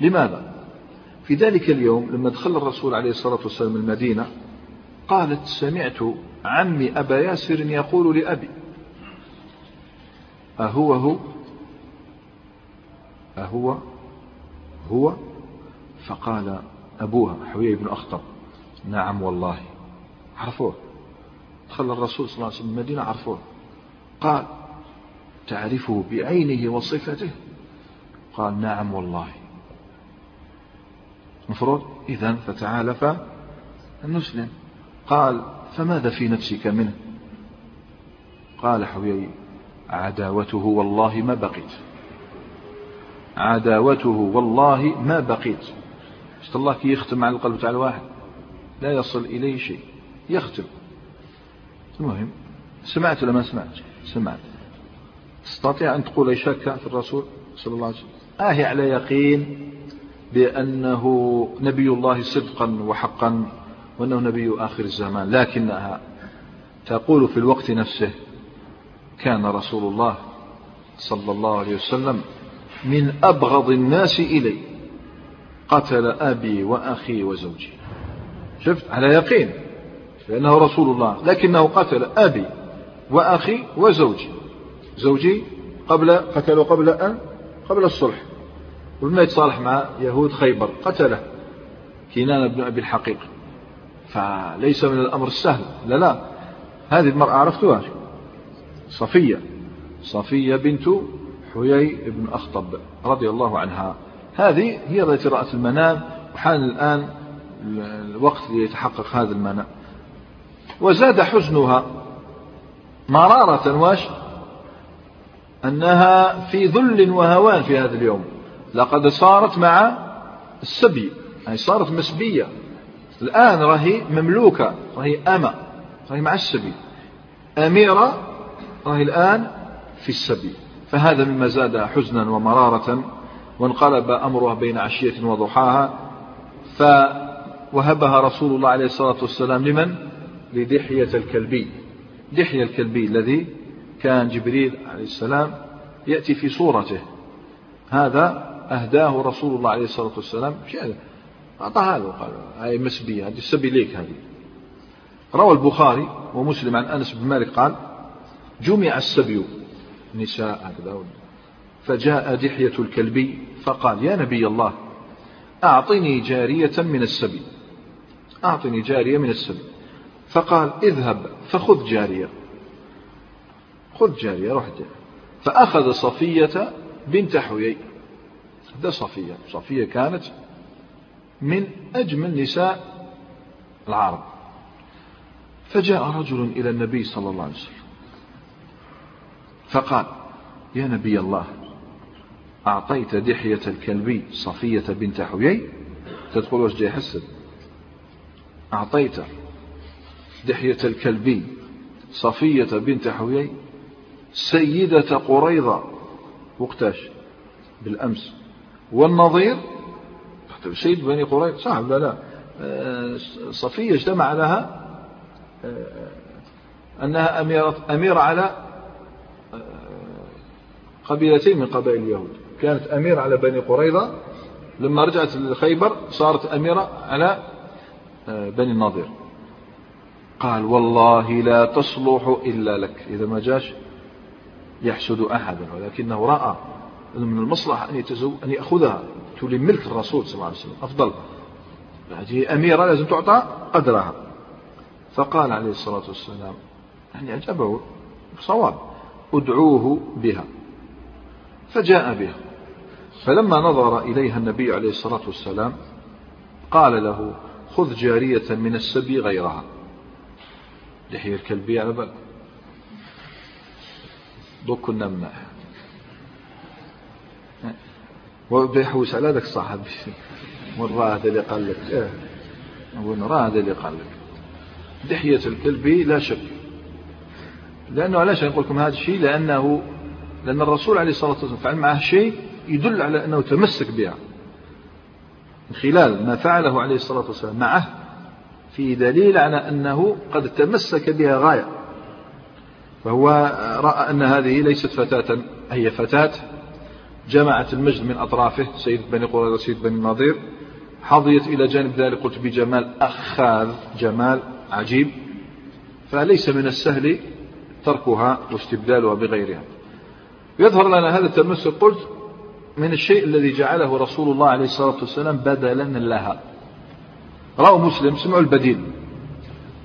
لماذا؟ في ذلك اليوم لما دخل الرسول عليه الصلاة والسلام المدينة قالت سمعت عمي أبا ياسر يقول لأبي. أهو هو أهو هو؟ فقال أبوها حوية بن أخطب نعم والله. عرفوه؟ دخل الرسول صلى الله عليه وسلم المدينة عرفوه. قال تعرفه بعينه وصفته. قال نعم والله. مفروض؟ إذا فتعالف النسلم قال فماذا في نفسك منه؟ قال حويي عداوته والله ما بقيت. عداوته والله ما بقيت. شفت الله كي يختم على القلب تاع الواحد. لا يصل إليه شيء. يختم. المهم سمعت ولا ما سمعت؟ سمعت. تستطيع أن تقول شك في الرسول صلى الله عليه وسلم؟ آه على يقين بأنه نبي الله صدقا وحقا وأنه نبي آخر الزمان لكنها تقول في الوقت نفسه كان رسول الله صلى الله عليه وسلم من أبغض الناس إلي قتل أبي وأخي وزوجي. شفت؟ على يقين لأنه رسول الله لكنه قتل أبي وأخي وزوجي. زوجي قبل قتله قبل أن قبل الصلح. ولما يتصالح مع يهود خيبر قتله كنان بن أبي الحقيق. فليس من الأمر السهل. لا لا. هذه المرأة عرفتها. صفية. صفية بنت حيي بن أخطب رضي الله عنها. هذه هي التي رأت المنام وحان الآن الوقت ليتحقق هذا المنام. وزاد حزنها مرارة واش؟ أنها في ذل وهوان في هذا اليوم. لقد صارت مع السبي يعني صارت مسبية. الآن راهي مملوكة راهي أمة راهي مع السبي. أميرة راهي الآن في السبي. فهذا مما زاد حزنا ومرارة وانقلب أمرها بين عشية وضحاها فوهبها رسول الله عليه الصلاة والسلام لمن؟ لدحية الكلبي. دحية الكلبي الذي كان جبريل عليه السلام يأتي في صورته. هذا أهداه رسول الله عليه الصلاة والسلام. شيء أعطاها له قال هاي مسبية هذه السبي ليك هذه. روى البخاري ومسلم عن أنس بن مالك قال جمع السبي نساء هكذا. فجاء دحية الكلبي فقال يا نبي الله أعطني جارية من السبي. أعطني جارية من السبي. فقال اذهب فخذ جارية. خذ جارية روح جارية فأخذ صفية بنت حيي. هذا صفية. صفية كانت من أجمل نساء العرب. فجاء رجل إلى النبي صلى الله عليه وسلم. فقال يا نبي الله أعطيت دحية الكلبي صفية بنت حيي؟ تدخل واش جاي حسد أعطيت دحية الكلبي صفية بنت حيي؟ سيدة قريضة وقتاش بالأمس. والنظير؟ سيد بني قريظة. صعب لا لا. آه، صفية اجتمع لها آه، أنها أميرة, أميرة على آه، قبيلتين من قبائل اليهود. كانت أميرة على بني قريظة. لما رجعت لخيبر صارت أميرة على بني النضير قال والله لا تصلح إلا لك. إذا ما جاش يحسد أحدا ولكنه رأى أن من المصلحة أن, يتزو أن يأخذها تولي ملك الرسول صلى الله عليه وسلم أفضل. هذه أميرة لازم تعطى قدرها فقال عليه الصلاة والسلام يعني أجابه صواب ادعوه بها. فجاء بها. فلما نظر إليها النبي عليه الصلاة والسلام قال له خذ جارية من السبي غيرها. لحية الكلبية على بالك دوك كنا وبيحوس على ذاك الصحابي والراه هذا اللي قال لك آه راه هذا اللي قال لك دحية الكلبي لا شك لأنه علاش نقول لكم هذا الشيء لأنه لأن الرسول عليه الصلاة والسلام فعل معه شيء يدل على أنه تمسك بها من خلال ما فعله عليه الصلاة والسلام معه في دليل على أنه قد تمسك بها غاية فهو رأى أن هذه ليست فتاة هي فتاة جمعت المجد من أطرافه سيد بني قريظة سيد بني النظير حظيت إلى جانب ذلك قلت بجمال أخاذ جمال عجيب فليس من السهل تركها واستبدالها بغيرها. يظهر لنا هذا التمسك قلت من الشيء الذي جعله رسول الله عليه الصلاة والسلام بدلا لها. روى مسلم سمعوا البديل.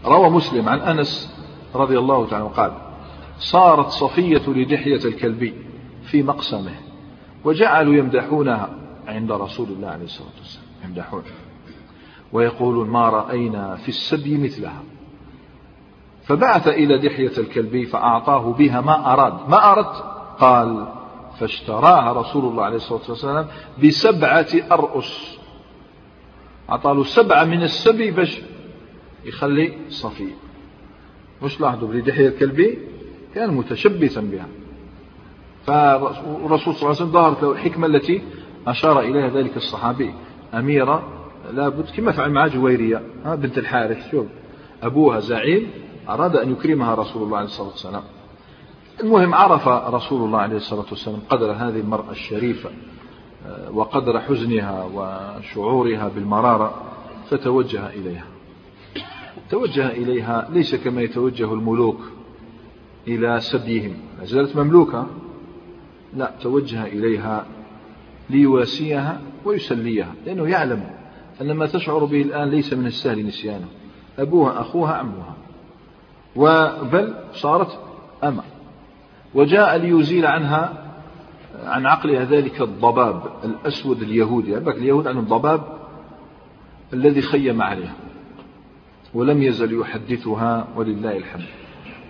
روى مسلم عن أنس رضي الله تعالى قال صارت صفية لدحية الكلبي في مقسمه وجعلوا يمدحونها عند رسول الله عليه الصلاة والسلام يمدحون. ويقولون ما رأينا في السبي مثلها. فبعث إلى دحية الكلبي فأعطاه بها ما أراد. ما أردت؟ قال فاشتراها رسول الله عليه الصلاة والسلام بسبعة أرؤس. أعطاه سبعة من السبي باش يخلي صفي. مش لاحظوا بلي دحية الكلبي كان متشبثا بها. فالرسول صلى الله عليه وسلم ظهرت له الحكمة التي أشار إليها ذلك الصحابي. أميرة لابد كما فعل مع جويرية بنت الحارث شوف. أبوها زعيم أراد أن يكرمها رسول الله عليه الصلاة والسلام. المهم عرف رسول الله عليه الصلاة والسلام قدر هذه المرأة الشريفة آه، وقدر حزنها وشعورها بالمرارة فتوجه إليها. توجه إليها ليس كما يتوجه الملوك. إلى سبيهم. زالت مملوكة؟ لا توجه إليها ليواسيها ويسليها لأنه يعلم أن ما تشعر به الآن ليس من السهل نسيانه. أبوها أخوها عمها. وبل صارت أما وجاء ليزيل عنها عن عقلها ذلك الضباب الأسود اليهودي. يعني اليهود عندهم ضباب الذي خيم عليها ولم يزل يحدثها ولله الحمد.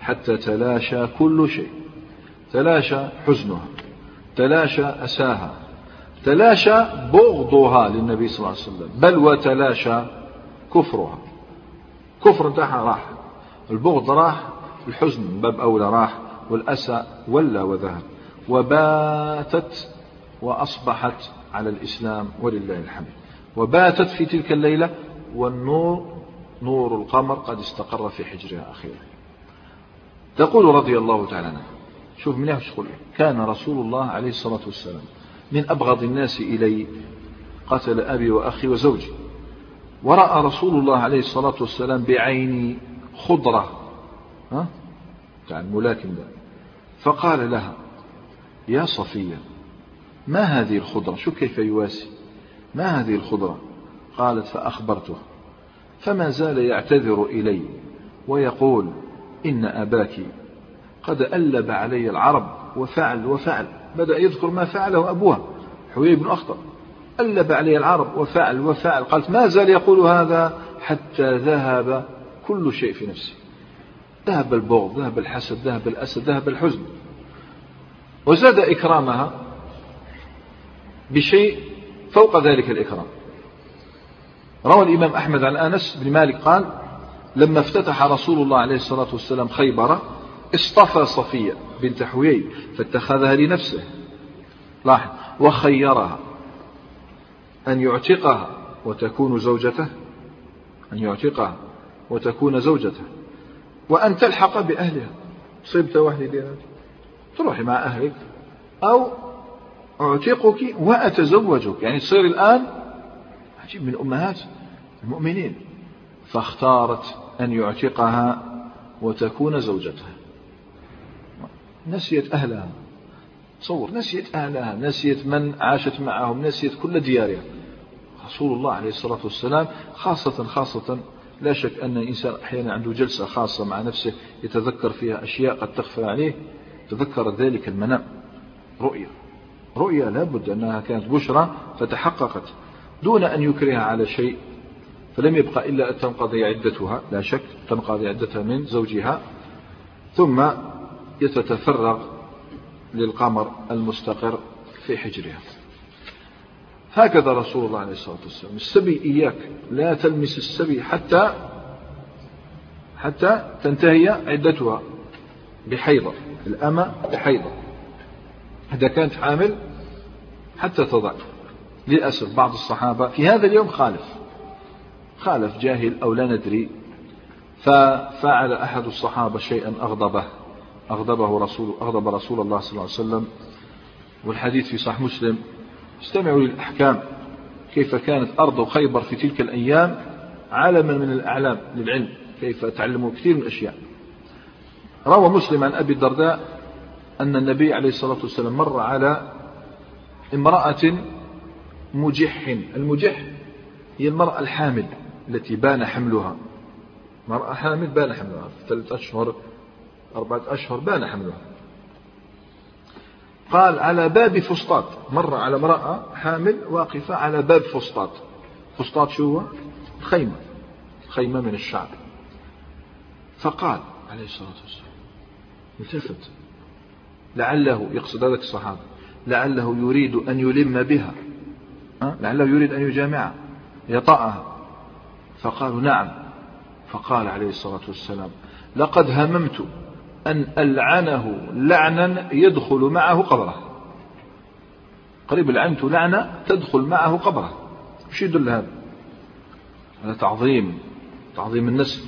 حتى تلاشى كل شيء. تلاشى حزنها. تلاشى أساها. تلاشى بغضها للنبي صلى الله عليه وسلم. بل وتلاشى كفرها. كفر انتهى راح. البغض راح الحزن من باب أولى راح والأسى ولى وذهب. وباتت وأصبحت على الإسلام ولله الحمد. وباتت في تلك الليلة والنور نور القمر قد استقر في حجرها أخيرا. تقول رضي الله تعالى عنها. شوف من تقول كان رسول الله عليه الصلاة والسلام من أبغض الناس إلي قتل أبي وأخي وزوجي. ورأى رسول الله عليه الصلاة والسلام بعيني خضرة ها؟ يعني ملاكم ده. فقال لها يا صفية ما هذه الخضرة؟ شو كيف يواسي. ما هذه الخضرة؟ قالت فأخبرته فما زال يعتذر إلي ويقول إن أباك قد ألب علي العرب وفعل وفعل. بدأ يذكر ما فعله أبوها حوي بن أخطر ألب علي العرب وفعل وفعل. قالت ما زال يقول هذا حتى ذهب كل شيء في نفسي ذهب البغض ذهب الحسد ذهب الأسد ذهب الحزن. وزاد إكرامها بشيء فوق ذلك الإكرام. روى الإمام أحمد عن أنس بن مالك قال لما افتتح رسول الله عليه الصلاة والسلام خيبر اصطفى صفية بنت حويي فاتخذها لنفسه. لاحظ وخيرها أن يعتقها وتكون زوجته أن يعتقها وتكون زوجته وأن تلحق بأهلها. صبت وحدي تروحي مع أهلك. أو أعتقك وأتزوجك. يعني تصير الآن عجيب من أمهات المؤمنين. فاختارت أن يعتقها وتكون زوجتها. نسيت أهلها. تصور نسيت أهلها نسيت من عاشت معهم نسيت كل ديارها. رسول الله عليه الصلاة والسلام خاصة خاصة لا شك أن الإنسان أحيانا عنده جلسة خاصة مع نفسه يتذكر فيها أشياء قد تخفى عليه تذكر ذلك المنام. رؤيا رؤيا لابد أنها كانت بشرى فتحققت. دون أن يكره على شيء فلم يبقى إلا أن تنقضي عدتها لا شك تنقضي عدتها من زوجها ثم يتتفرغ للقمر المستقر في حجرها. هكذا رسول الله عليه الصلاة والسلام. السبي إياك لا تلمس السبي حتى حتى تنتهي عدتها بحيضة الأمة بحيضة. إذا كانت حامل حتى تضع للأسف بعض الصحابة في هذا اليوم خالف. خالف جاهل أو لا ندري ففعل أحد الصحابة شيئا أغضبه أغضبه رسول أغضب رسول الله صلى الله عليه وسلم. والحديث في صحيح مسلم. استمعوا للأحكام. كيف كانت أرض خيبر في تلك الأيام؟ علما من الأعلام للعلم. كيف تعلموا كثير من الأشياء. روى مسلم عن أبي الدرداء أن النبي عليه الصلاة والسلام مر على امرأة مجح. المجح هي المرأة الحامل. التي بان حملها. مرأة حامل بان حملها. في ثلاثة أشهر أربعة أشهر بان حملها. قال على باب فسطاط. مر على امرأة حامل واقفة على باب فسطاط. فسطاط شو هو؟ خيمة. خيمة من الشعب. فقال عليه الصلاة والسلام التفت. لعله يقصد ذلك الصحابة لعله يريد أن يلم بها. لعله يريد أن يجامعها يطأها. فقالوا نعم. فقال عليه الصلاة والسلام لقد هممت أن ألعنه لعنا يدخل معه قبره. قريب لعنت لعنة تدخل معه قبره. وش يدل هذا؟ هذا تعظيم تعظيم النسل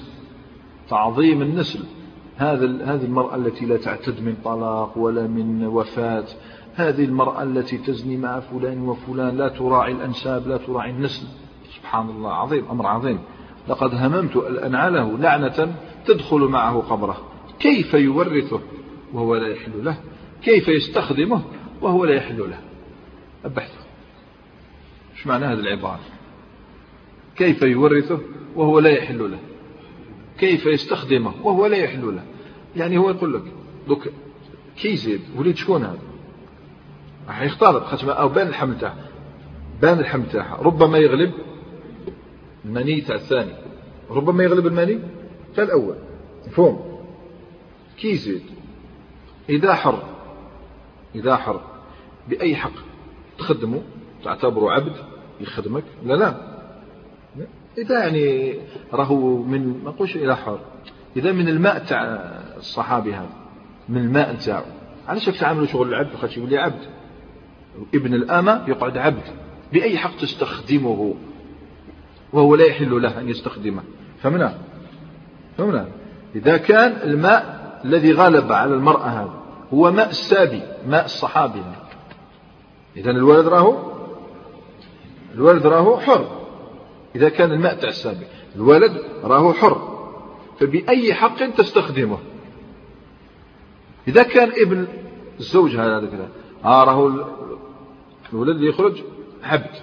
تعظيم النسل. هذا هذه المرأة التي لا تعتد من طلاق ولا من وفاة. هذه المرأة التي تزني مع فلان وفلان لا تراعي الأنساب لا تراعي النسل. سبحان الله عظيم أمر عظيم. لقد هممت أن أنعله لعنة تدخل معه قبره. كيف يورثه؟ وهو لا يحل له. كيف يستخدمه؟ وهو لا يحل له. أبحثه إيش معنى هذه العبارة؟ كيف يورثه؟ وهو لا يحل له. كيف يستخدمه؟ وهو لا يحل له. يعني هو يقول لك دوك كي يزيد وليد شكون هذا؟ راح يختار خاطر أو بان الحمل تاعه. بان الحمل تاعها ربما يغلب المني تاع الثاني. ربما يغلب المني تاع الأول. مفهوم؟ كي يزيد إذا حر. إذا حر. بأي حق؟ تخدمه؟ تعتبره عبد؟ يخدمك؟ لا لا. إذا يعني راهو من ما نقولش إلى حر. إذا من الماء تاع الصحابي هذا. من الماء تاعو علاش تعاملوا شغل العبد؟ خاطر يولي عبد. ابن الأمة يقعد عبد. بأي حق تستخدمه؟ وهو لا يحل له أن يستخدمه. فهمنا؟ فهمنا؟ إذا كان الماء الذي غلب على المرأة هذا هو ماء السابي ماء الصحابي. إذا الولد راهو الولد راهو حر. إذا كان الماء تاع السابق الولد راهو حر. فبأي حق تستخدمه؟ إذا كان ابن الزوج هذا كذا. آه راهو الولد اللي يخرج عبد.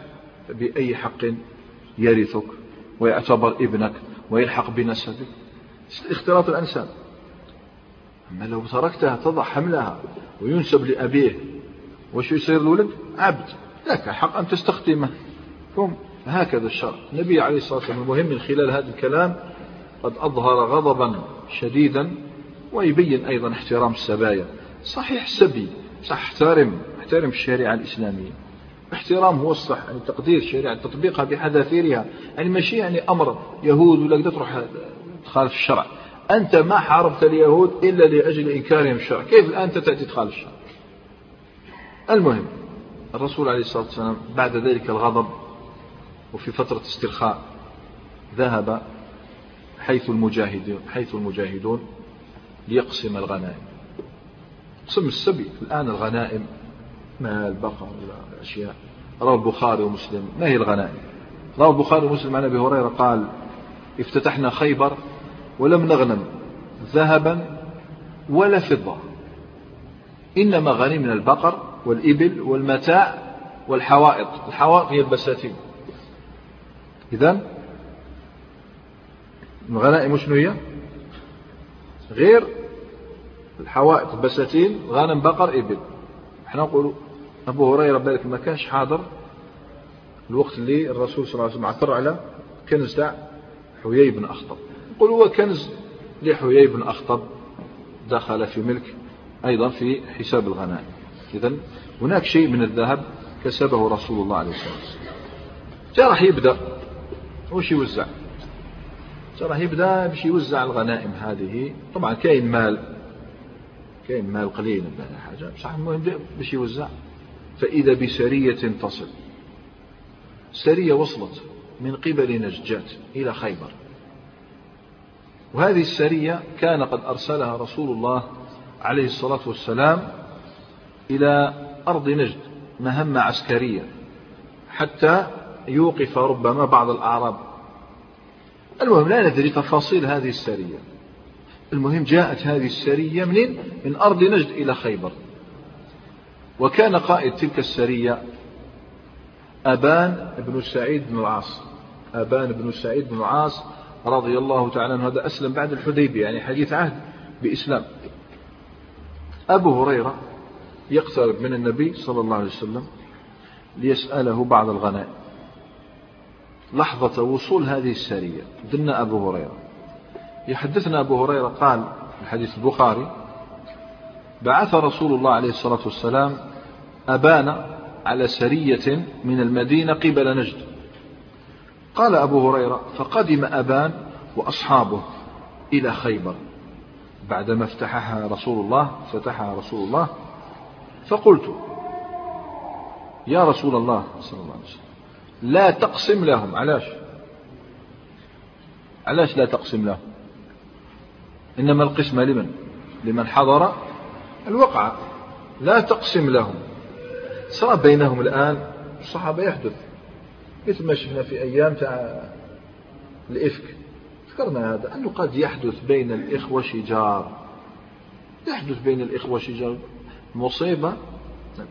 بأي حق يرثك ويعتبر ابنك ويلحق بنسبك. اختلاط الأنساب أما لو تركتها تضع حملها وينسب لأبيه وش يصير الولد؟ عبد. لك حق أن تستخدمه. فهم هكذا الشرع النبي عليه الصلاة والسلام المهم من خلال هذا الكلام قد أظهر غضبا شديدا ويبين أيضا احترام السبايا. صحيح السبي صح احترم أحترم الشريعة الإسلامية. احترام هو الصح يعني تقدير الشريعة تطبيقها بحذافيرها. يعني ماشي يعني أمر يهود ولا تروح تخالف الشرع. أنت ما حاربت اليهود إلا لأجل إنكارهم الشرع كيف الآن تأتي تخالف الشرع؟ المهم الرسول عليه الصلاة والسلام بعد ذلك الغضب وفي فترة استرخاء ذهب حيث المجاهدون حيث المجاهدون ليقسم الغنائم. قسم السبي الآن الغنائم مال بقر أشياء روى البخاري ومسلم. ما هي الغنائم؟ روى البخاري ومسلم عن أبي هريرة قال افتتحنا خيبر ولم نغنم ذهبا ولا فضة. إنما غنمنا البقر والإبل والمتاع والحوائط. الحوائط هي البساتين. إذا الغنائم شنو هي؟ غير الحوائط البساتين غنم بقر إبل. إحنا نقولوا أبو هريرة بالك ما كانش حاضر الوقت اللي الرسول صلى الله عليه وسلم عثر على كنز تاع حيي بن أخطب. نقول هو كنز لحيي بن أخطب دخل في ملك أيضا في حساب الغنائم. إذا هناك شيء من الذهب كسبه رسول الله عليه الصلاة والسلام. جاء راح يبدأ. وش يوزع؟ راه يبدأ باش يوزع الغنائم هذه. طبعا كاين مال. كاين مال قليل حاجة بصح المهم باش يوزع. فإذا بسرية تصل. سرية وصلت من قبل نجات إلى خيبر. وهذه السرية كان قد أرسلها رسول الله عليه الصلاة والسلام إلى أرض نجد مهمة عسكرية حتى يوقف ربما بعض الأعراب. المهم لا ندري تفاصيل هذه السرية. المهم جاءت هذه السرية منين من أرض نجد إلى خيبر. وكان قائد تلك السرية أبان بن سعيد بن العاص. أبان بن سعيد بن العاص رضي الله تعالى عنه. هذا أسلم بعد الحديبية يعني حديث عهد بإسلام. أبو هريرة يقترب من النبي صلى الله عليه وسلم ليسأله بعض الغنائم. لحظة وصول هذه السرية دنا أبو هريرة. يحدثنا أبو هريرة قال الحديث البخاري بعث رسول الله عليه الصلاة والسلام أبان على سرية من المدينة قبل نجد. قال أبو هريرة فقدم أبان وأصحابه إلى خيبر. بعدما افتحها رسول الله فتحها رسول الله فقلت يا رسول الله صلى الله عليه وسلم لا تقسم لهم. علاش؟ علاش لا تقسم لهم؟ إنما القسمة لمن؟ لمن حضر الوقعة لا تقسم لهم. صار بينهم الآن الصحابة يحدث. مثل ما شفنا في أيام تاع الإفك. ذكرنا هذا أنه قد يحدث بين الإخوة شجار. يحدث بين الإخوة شجار. مصيبة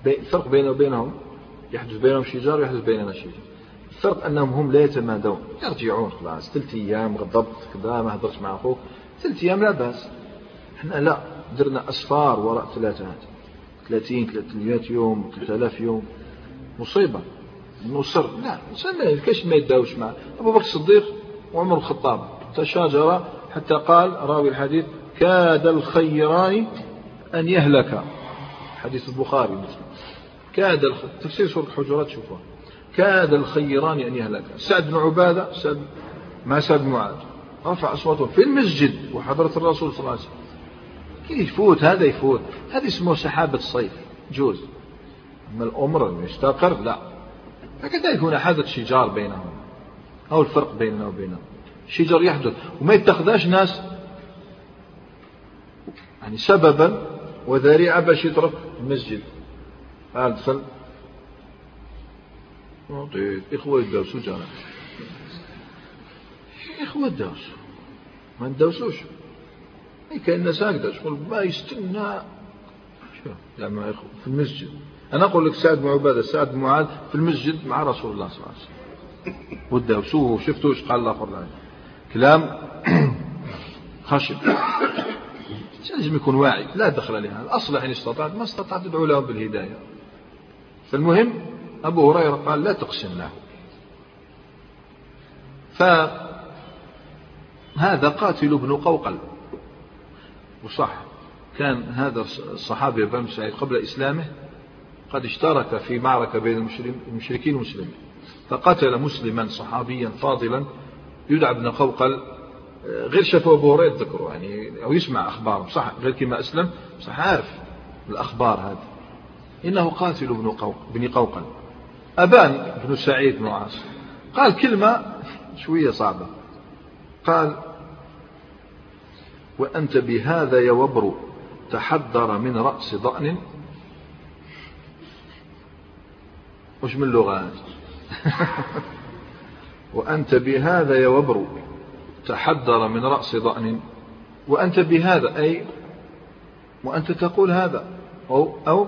الفرق بينه وبينهم يحدث بينهم شجار ويحدث بيننا شجار. الفرق أنهم هم لا يتمادون. يرجعون خلاص ثلاث أيام غضبت كذا ما هضرت مع أخوك. ثلاث أيام لا بأس. إحنا لا. درنا أسفار وراء ثلاثات. ثلاثين ثلاثمائة يوم ثلاثة آلاف يوم. مصيبة. نصر لا الإنسان كاش ما يداوش مع أبو بكر الصديق وعمر الخطاب. تشاجر حتى قال راوي الحديث كاد الخيران أن يهلك. حديث البخاري مسلم كاد الخ... تفسير سورة الحجرات شوفوا. كاد الخيران أن يهلك. سعد بن عبادة سعد ما سعد بن معاذ. رفع أصواته في المسجد وحضرة الرسول صلى الله عليه وسلم. يفوت هذا يفوت. هذا اسمه سحابة الصيف. جوز. أما الأمر يستقر لا. فكذلك هنا حدث شجار بينهم أو الفرق بيننا وبينهم. شجر يحدث. وما يتخذاش ناس. يعني سببا وذريعة باش يترك المسجد. قال دخل إخوة يدرسوا جانا إخوة يدرسوا. ما ندرسوش أي كأن الناس هكذا شغل ما يستنى. يعني في المسجد. أنا أقول لك سعد بن عبادة سعد بن معاذ في المسجد مع رسول الله صلى الله عليه وسلم. ودرسوه وشفتوا إيش قال الآخر كلام خشب. لازم يكون واعي لا دخل لها أصلح إن استطعت ما استطعت تدعو لهم بالهداية. فالمهم أبو هريرة قال لا تقسم له. فهذا قاتل بن قوقل. وصح. كان هذا الصحابي بن سعيد قبل إسلامه قد اشترك في معركة بين المشركين والمسلمين فقتل مسلما صحابيا فاضلا يدعى ابن قوقل غير شافوا أبو هريرة ذكره يعني أو يسمع أخباره صح غير كما أسلم صح عارف الأخبار هذه. إنه قاتل ابن قوق بن قوقل. أبان بن سعيد بن عاص قال كلمة شوية صعبة. قال وأنت بهذا يا وبر تحذر من رأس ضأن. وش من لغة وأنت بهذا يا وبر تحذر من رأس ضأن. وأنت بهذا أي وأنت تقول هذا أو, أو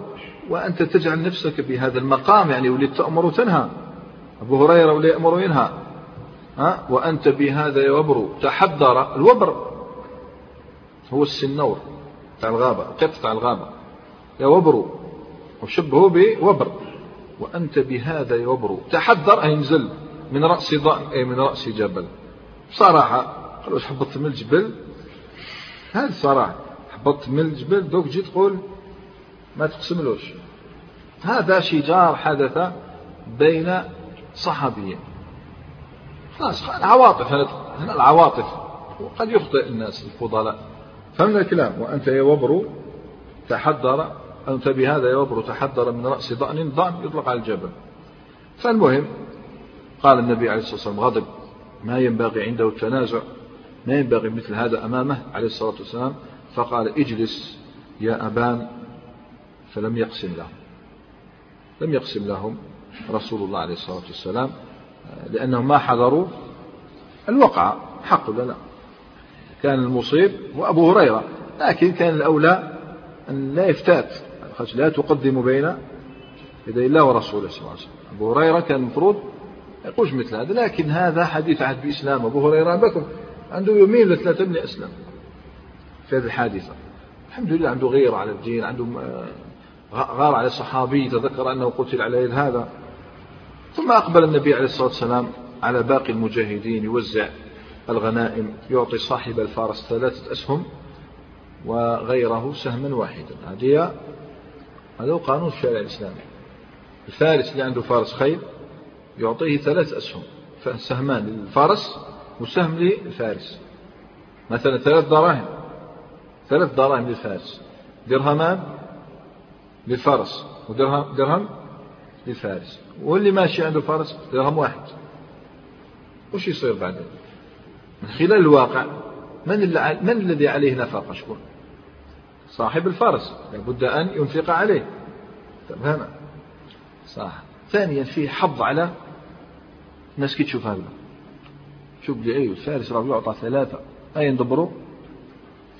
وأنت تجعل نفسك بهذا المقام يعني وليت تأمر وتنهى أبو هريرة ولي يأمر وينهى ها؟ وأنت بهذا يا وبر تحذر. الوبر هو السنور تاع الغابة قط تاع الغابة. يا وبر وشبهه بوبر وأنت بهذا يا وبر. تحذر أي نزل من رأس ضأن أي من رأس جبل. بصراحة قالوا هبطت من الجبل؟ هذه الصراحة هبطت من الجبل دوك جيت تقول ما تقسملوش. هذا شجار حدث بين صحابيين. خلاص العواطف هنا العواطف. وقد يخطئ الناس الفضلاء. فهمنا الكلام. وأنت يا وبر تحضر أنت بهذا يا وبر تحضر من رأس ضأن ضأن يطلق على الجبل. فالمهم قال النبي عليه الصلاة والسلام غضب. ما ينبغي عنده التنازع. ما ينبغي مثل هذا أمامه عليه الصلاة والسلام. فقال اجلس يا أبان. فلم يقسم لهم. لم يقسم لهم رسول الله عليه الصلاة والسلام لأنهم ما حضروا الوقعة. حق ولا لا؟ كان المصيب هو أبو هريرة لكن كان الأولى أن لا يفتات لا تقدم بين يدي الله ورسوله صلى الله عليه وسلم. أبو هريرة كان المفروض يقولش مثل هذا لكن هذا حديث عهد بإسلام أبو هريرة بكم عنده يومين ولا ثلاثة من الإسلام في هذه الحادثة. الحمد لله عنده غيرة على الدين عنده غار على صحابي تذكر أنه قتل على يد هذا ثم أقبل النبي عليه الصلاة والسلام على باقي المجاهدين يوزع الغنائم يعطي صاحب الفارس ثلاثة أسهم وغيره سهما واحدا. هذه هذا هو قانون الشارع الإسلامي الفارس اللي عنده فارس خيل يعطيه ثلاث أسهم سهمان للفارس وسهم للفارس. مثلا ثلاث دراهم ثلاث دراهم للفارس. درهمان للفارس ودرهم درهم للفارس. واللي ماشي عنده فارس درهم واحد. وش يصير بعدين؟ من خلال الواقع من, من الذي عليه نفقة شكون صاحب الفرس لابد أن ينفق عليه. تماما صح. ثانيا فيه حظ على الناس كي تشوف هذا. شوف لي أيوه الفارس راه يعطى ثلاثة. أي ندبروا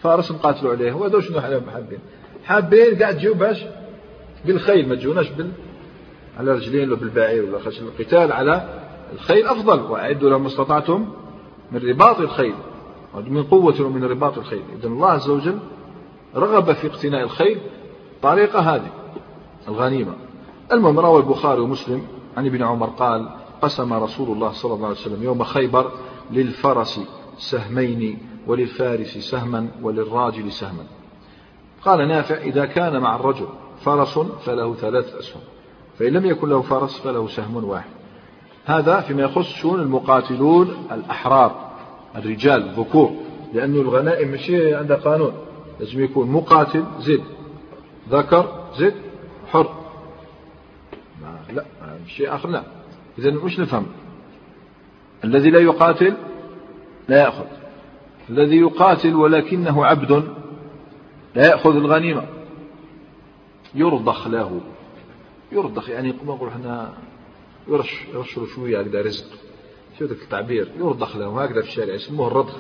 فارس نقاتلوا عليه. وهذا شنو حابين؟ حابين. قاعد تجيو باش بالخيل ما تجوناش بال على رجلين ولا بالبعير ولا خشن القتال على الخيل أفضل. وأعدوا لهم ما استطعتم. من رباط الخيل من قوة ومن رباط الخيل. إذن الله عز وجل رغب في اقتناء الخيل طريقة هذه الغنيمة. المهم روى البخاري ومسلم عن ابن عمر قال قسم رسول الله صلى الله عليه وسلم يوم خيبر للفرس سهمين وللفارس سهما وللراجل سهما. قال نافع إذا كان مع الرجل فرس فله ثلاث أسهم فإن لم يكن له فرس فله سهم واحد. هذا فيما يخص شؤون المقاتلون الأحرار الرجال الذكور لأن الغنائم ماشي عندها قانون. لازم يكون مقاتل زد ذكر زد حر. ما لا شيء آخر لا. إذا مش نفهم؟ الذي لا يقاتل لا يأخذ. الذي يقاتل ولكنه عبد لا يأخذ الغنيمة. يرضخ له. يرضخ يعني ما نقول إحنا يرش يرش له شوية هكذا رزق. شو ذاك التعبير؟ يرضخ له هكذا في الشارع يسموه الرضخ.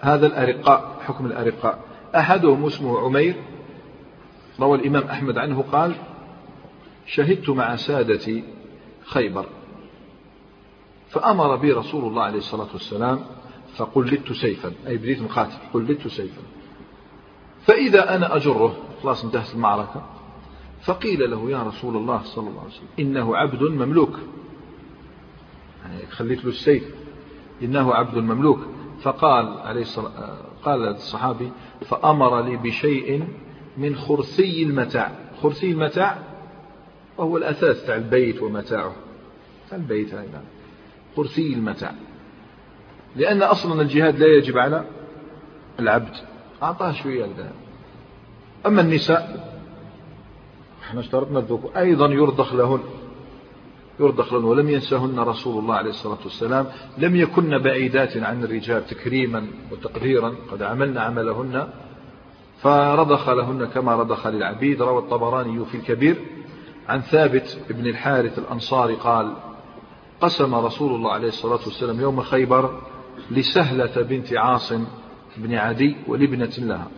هذا الأرقاء حكم الأرقاء. أحدهم اسمه عمير روى الإمام أحمد عنه قال شهدت مع سادتي خيبر فأمر بي رسول الله عليه الصلاة والسلام فقلدت سيفا. أي بديت مقاتل قلدت سيفا. فإذا أنا أجره خلاص انتهت المعركة فقيل له يا رسول الله صلى الله عليه وسلم إنه عبد مملوك. يعني خليت له السيف. إنه عبد مملوك. فقال عليه الصلاة قال الصحابي فأمر لي بشيء من خرسي المتاع. خرسي المتاع وهو الأساس تاع البيت ومتاعه. تاع البيت هذا خرسي المتاع. لأن أصلا الجهاد لا يجب على العبد. أعطاه شوية الذهب أما النساء إحنا اشترطنا الذكور أيضا يرضخ لهن. يرضخ لهن. ولم ينسهن رسول الله عليه الصلاة والسلام. لم يكن بعيدات عن الرجال تكريما وتقديرا. قد عملنا عملهن. فرضخ لهن كما رضخ للعبيد. روى الطبراني في الكبير. عن ثابت بن الحارث الأنصاري قال قسم رسول الله عليه الصلاة والسلام يوم خيبر لسهلة بنت عاصم بن عدي ولابنة لها.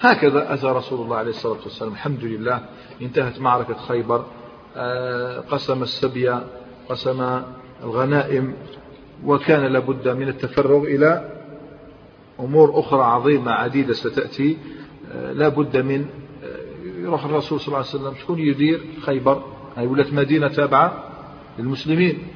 هكذا أتى رسول الله عليه الصلاة والسلام. الحمد لله. انتهت معركة خيبر. آه، قسم السبي قسم الغنائم وكان لابد من التفرغ إلى أمور أخرى عظيمة عديدة ستأتي. آه، لابد من آه، يروح الرسول صلى الله عليه وسلم شكون يدير خيبر؟ هي ولت مدينة تابعة للمسلمين.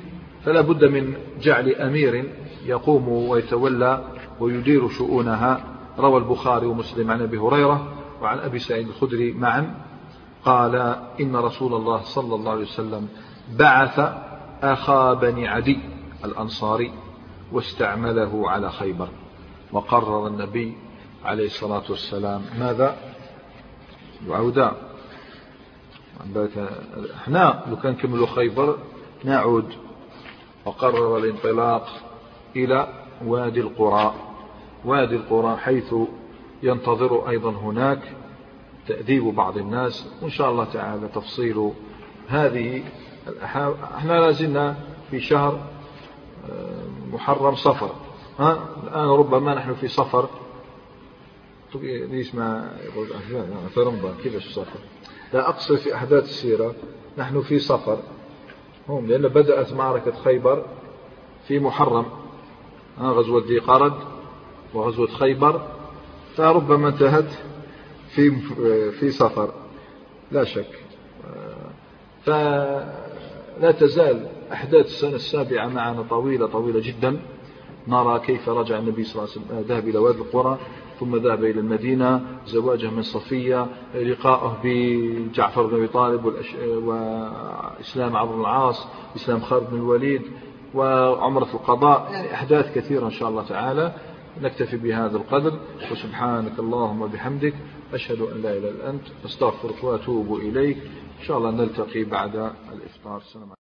فلا بد من جعل أمير يقوم ويتولى ويدير شؤونها. روى البخاري ومسلم عن أبي هريرة وعن أبي سعيد الخدري معا. قال إن رسول الله صلى الله عليه وسلم بعث أخا بني عدي الأنصاري واستعمله على خيبر وقرر النبي عليه الصلاة والسلام ماذا؟ يعودا إحنا لو كان كملوا خيبر نعود. وقرر الانطلاق إلى وادي القرى. وادي القرى حيث ينتظر أيضا هناك تأديب بعض الناس وإن شاء الله تعالى تفصيل هذه إحنا لازلنا في شهر محرم صفر ها؟ الآن ربما نحن في صفر. ليش ما في رمضان كيفاش صفر؟ لا أقصد في أحداث السيرة نحن في صفر. هم لأن بدأت معركة خيبر في محرم غزوة ذي قرد وغزوة خيبر فربما انتهت في في صفر لا شك. فلا تزال أحداث السنة السابعة معنا طويلة طويلة جدا. نرى كيف رجع النبي صلى الله عليه وسلم ذهب إلى وادي القرى ثم ذهب إلى المدينة زواجه من صفية لقاءه بجعفر بن أبي طالب وإسلام عمرو العاص إسلام خالد بن الوليد وعمرة القضاء. يعني أحداث كثيرة إن شاء الله تعالى. نكتفي بهذا القدر وسبحانك اللهم وبحمدك. أشهد أن لا إله إلا أنت أستغفرك وأتوب إليك. إن شاء الله نلتقي بعد الإفطار. عليكم.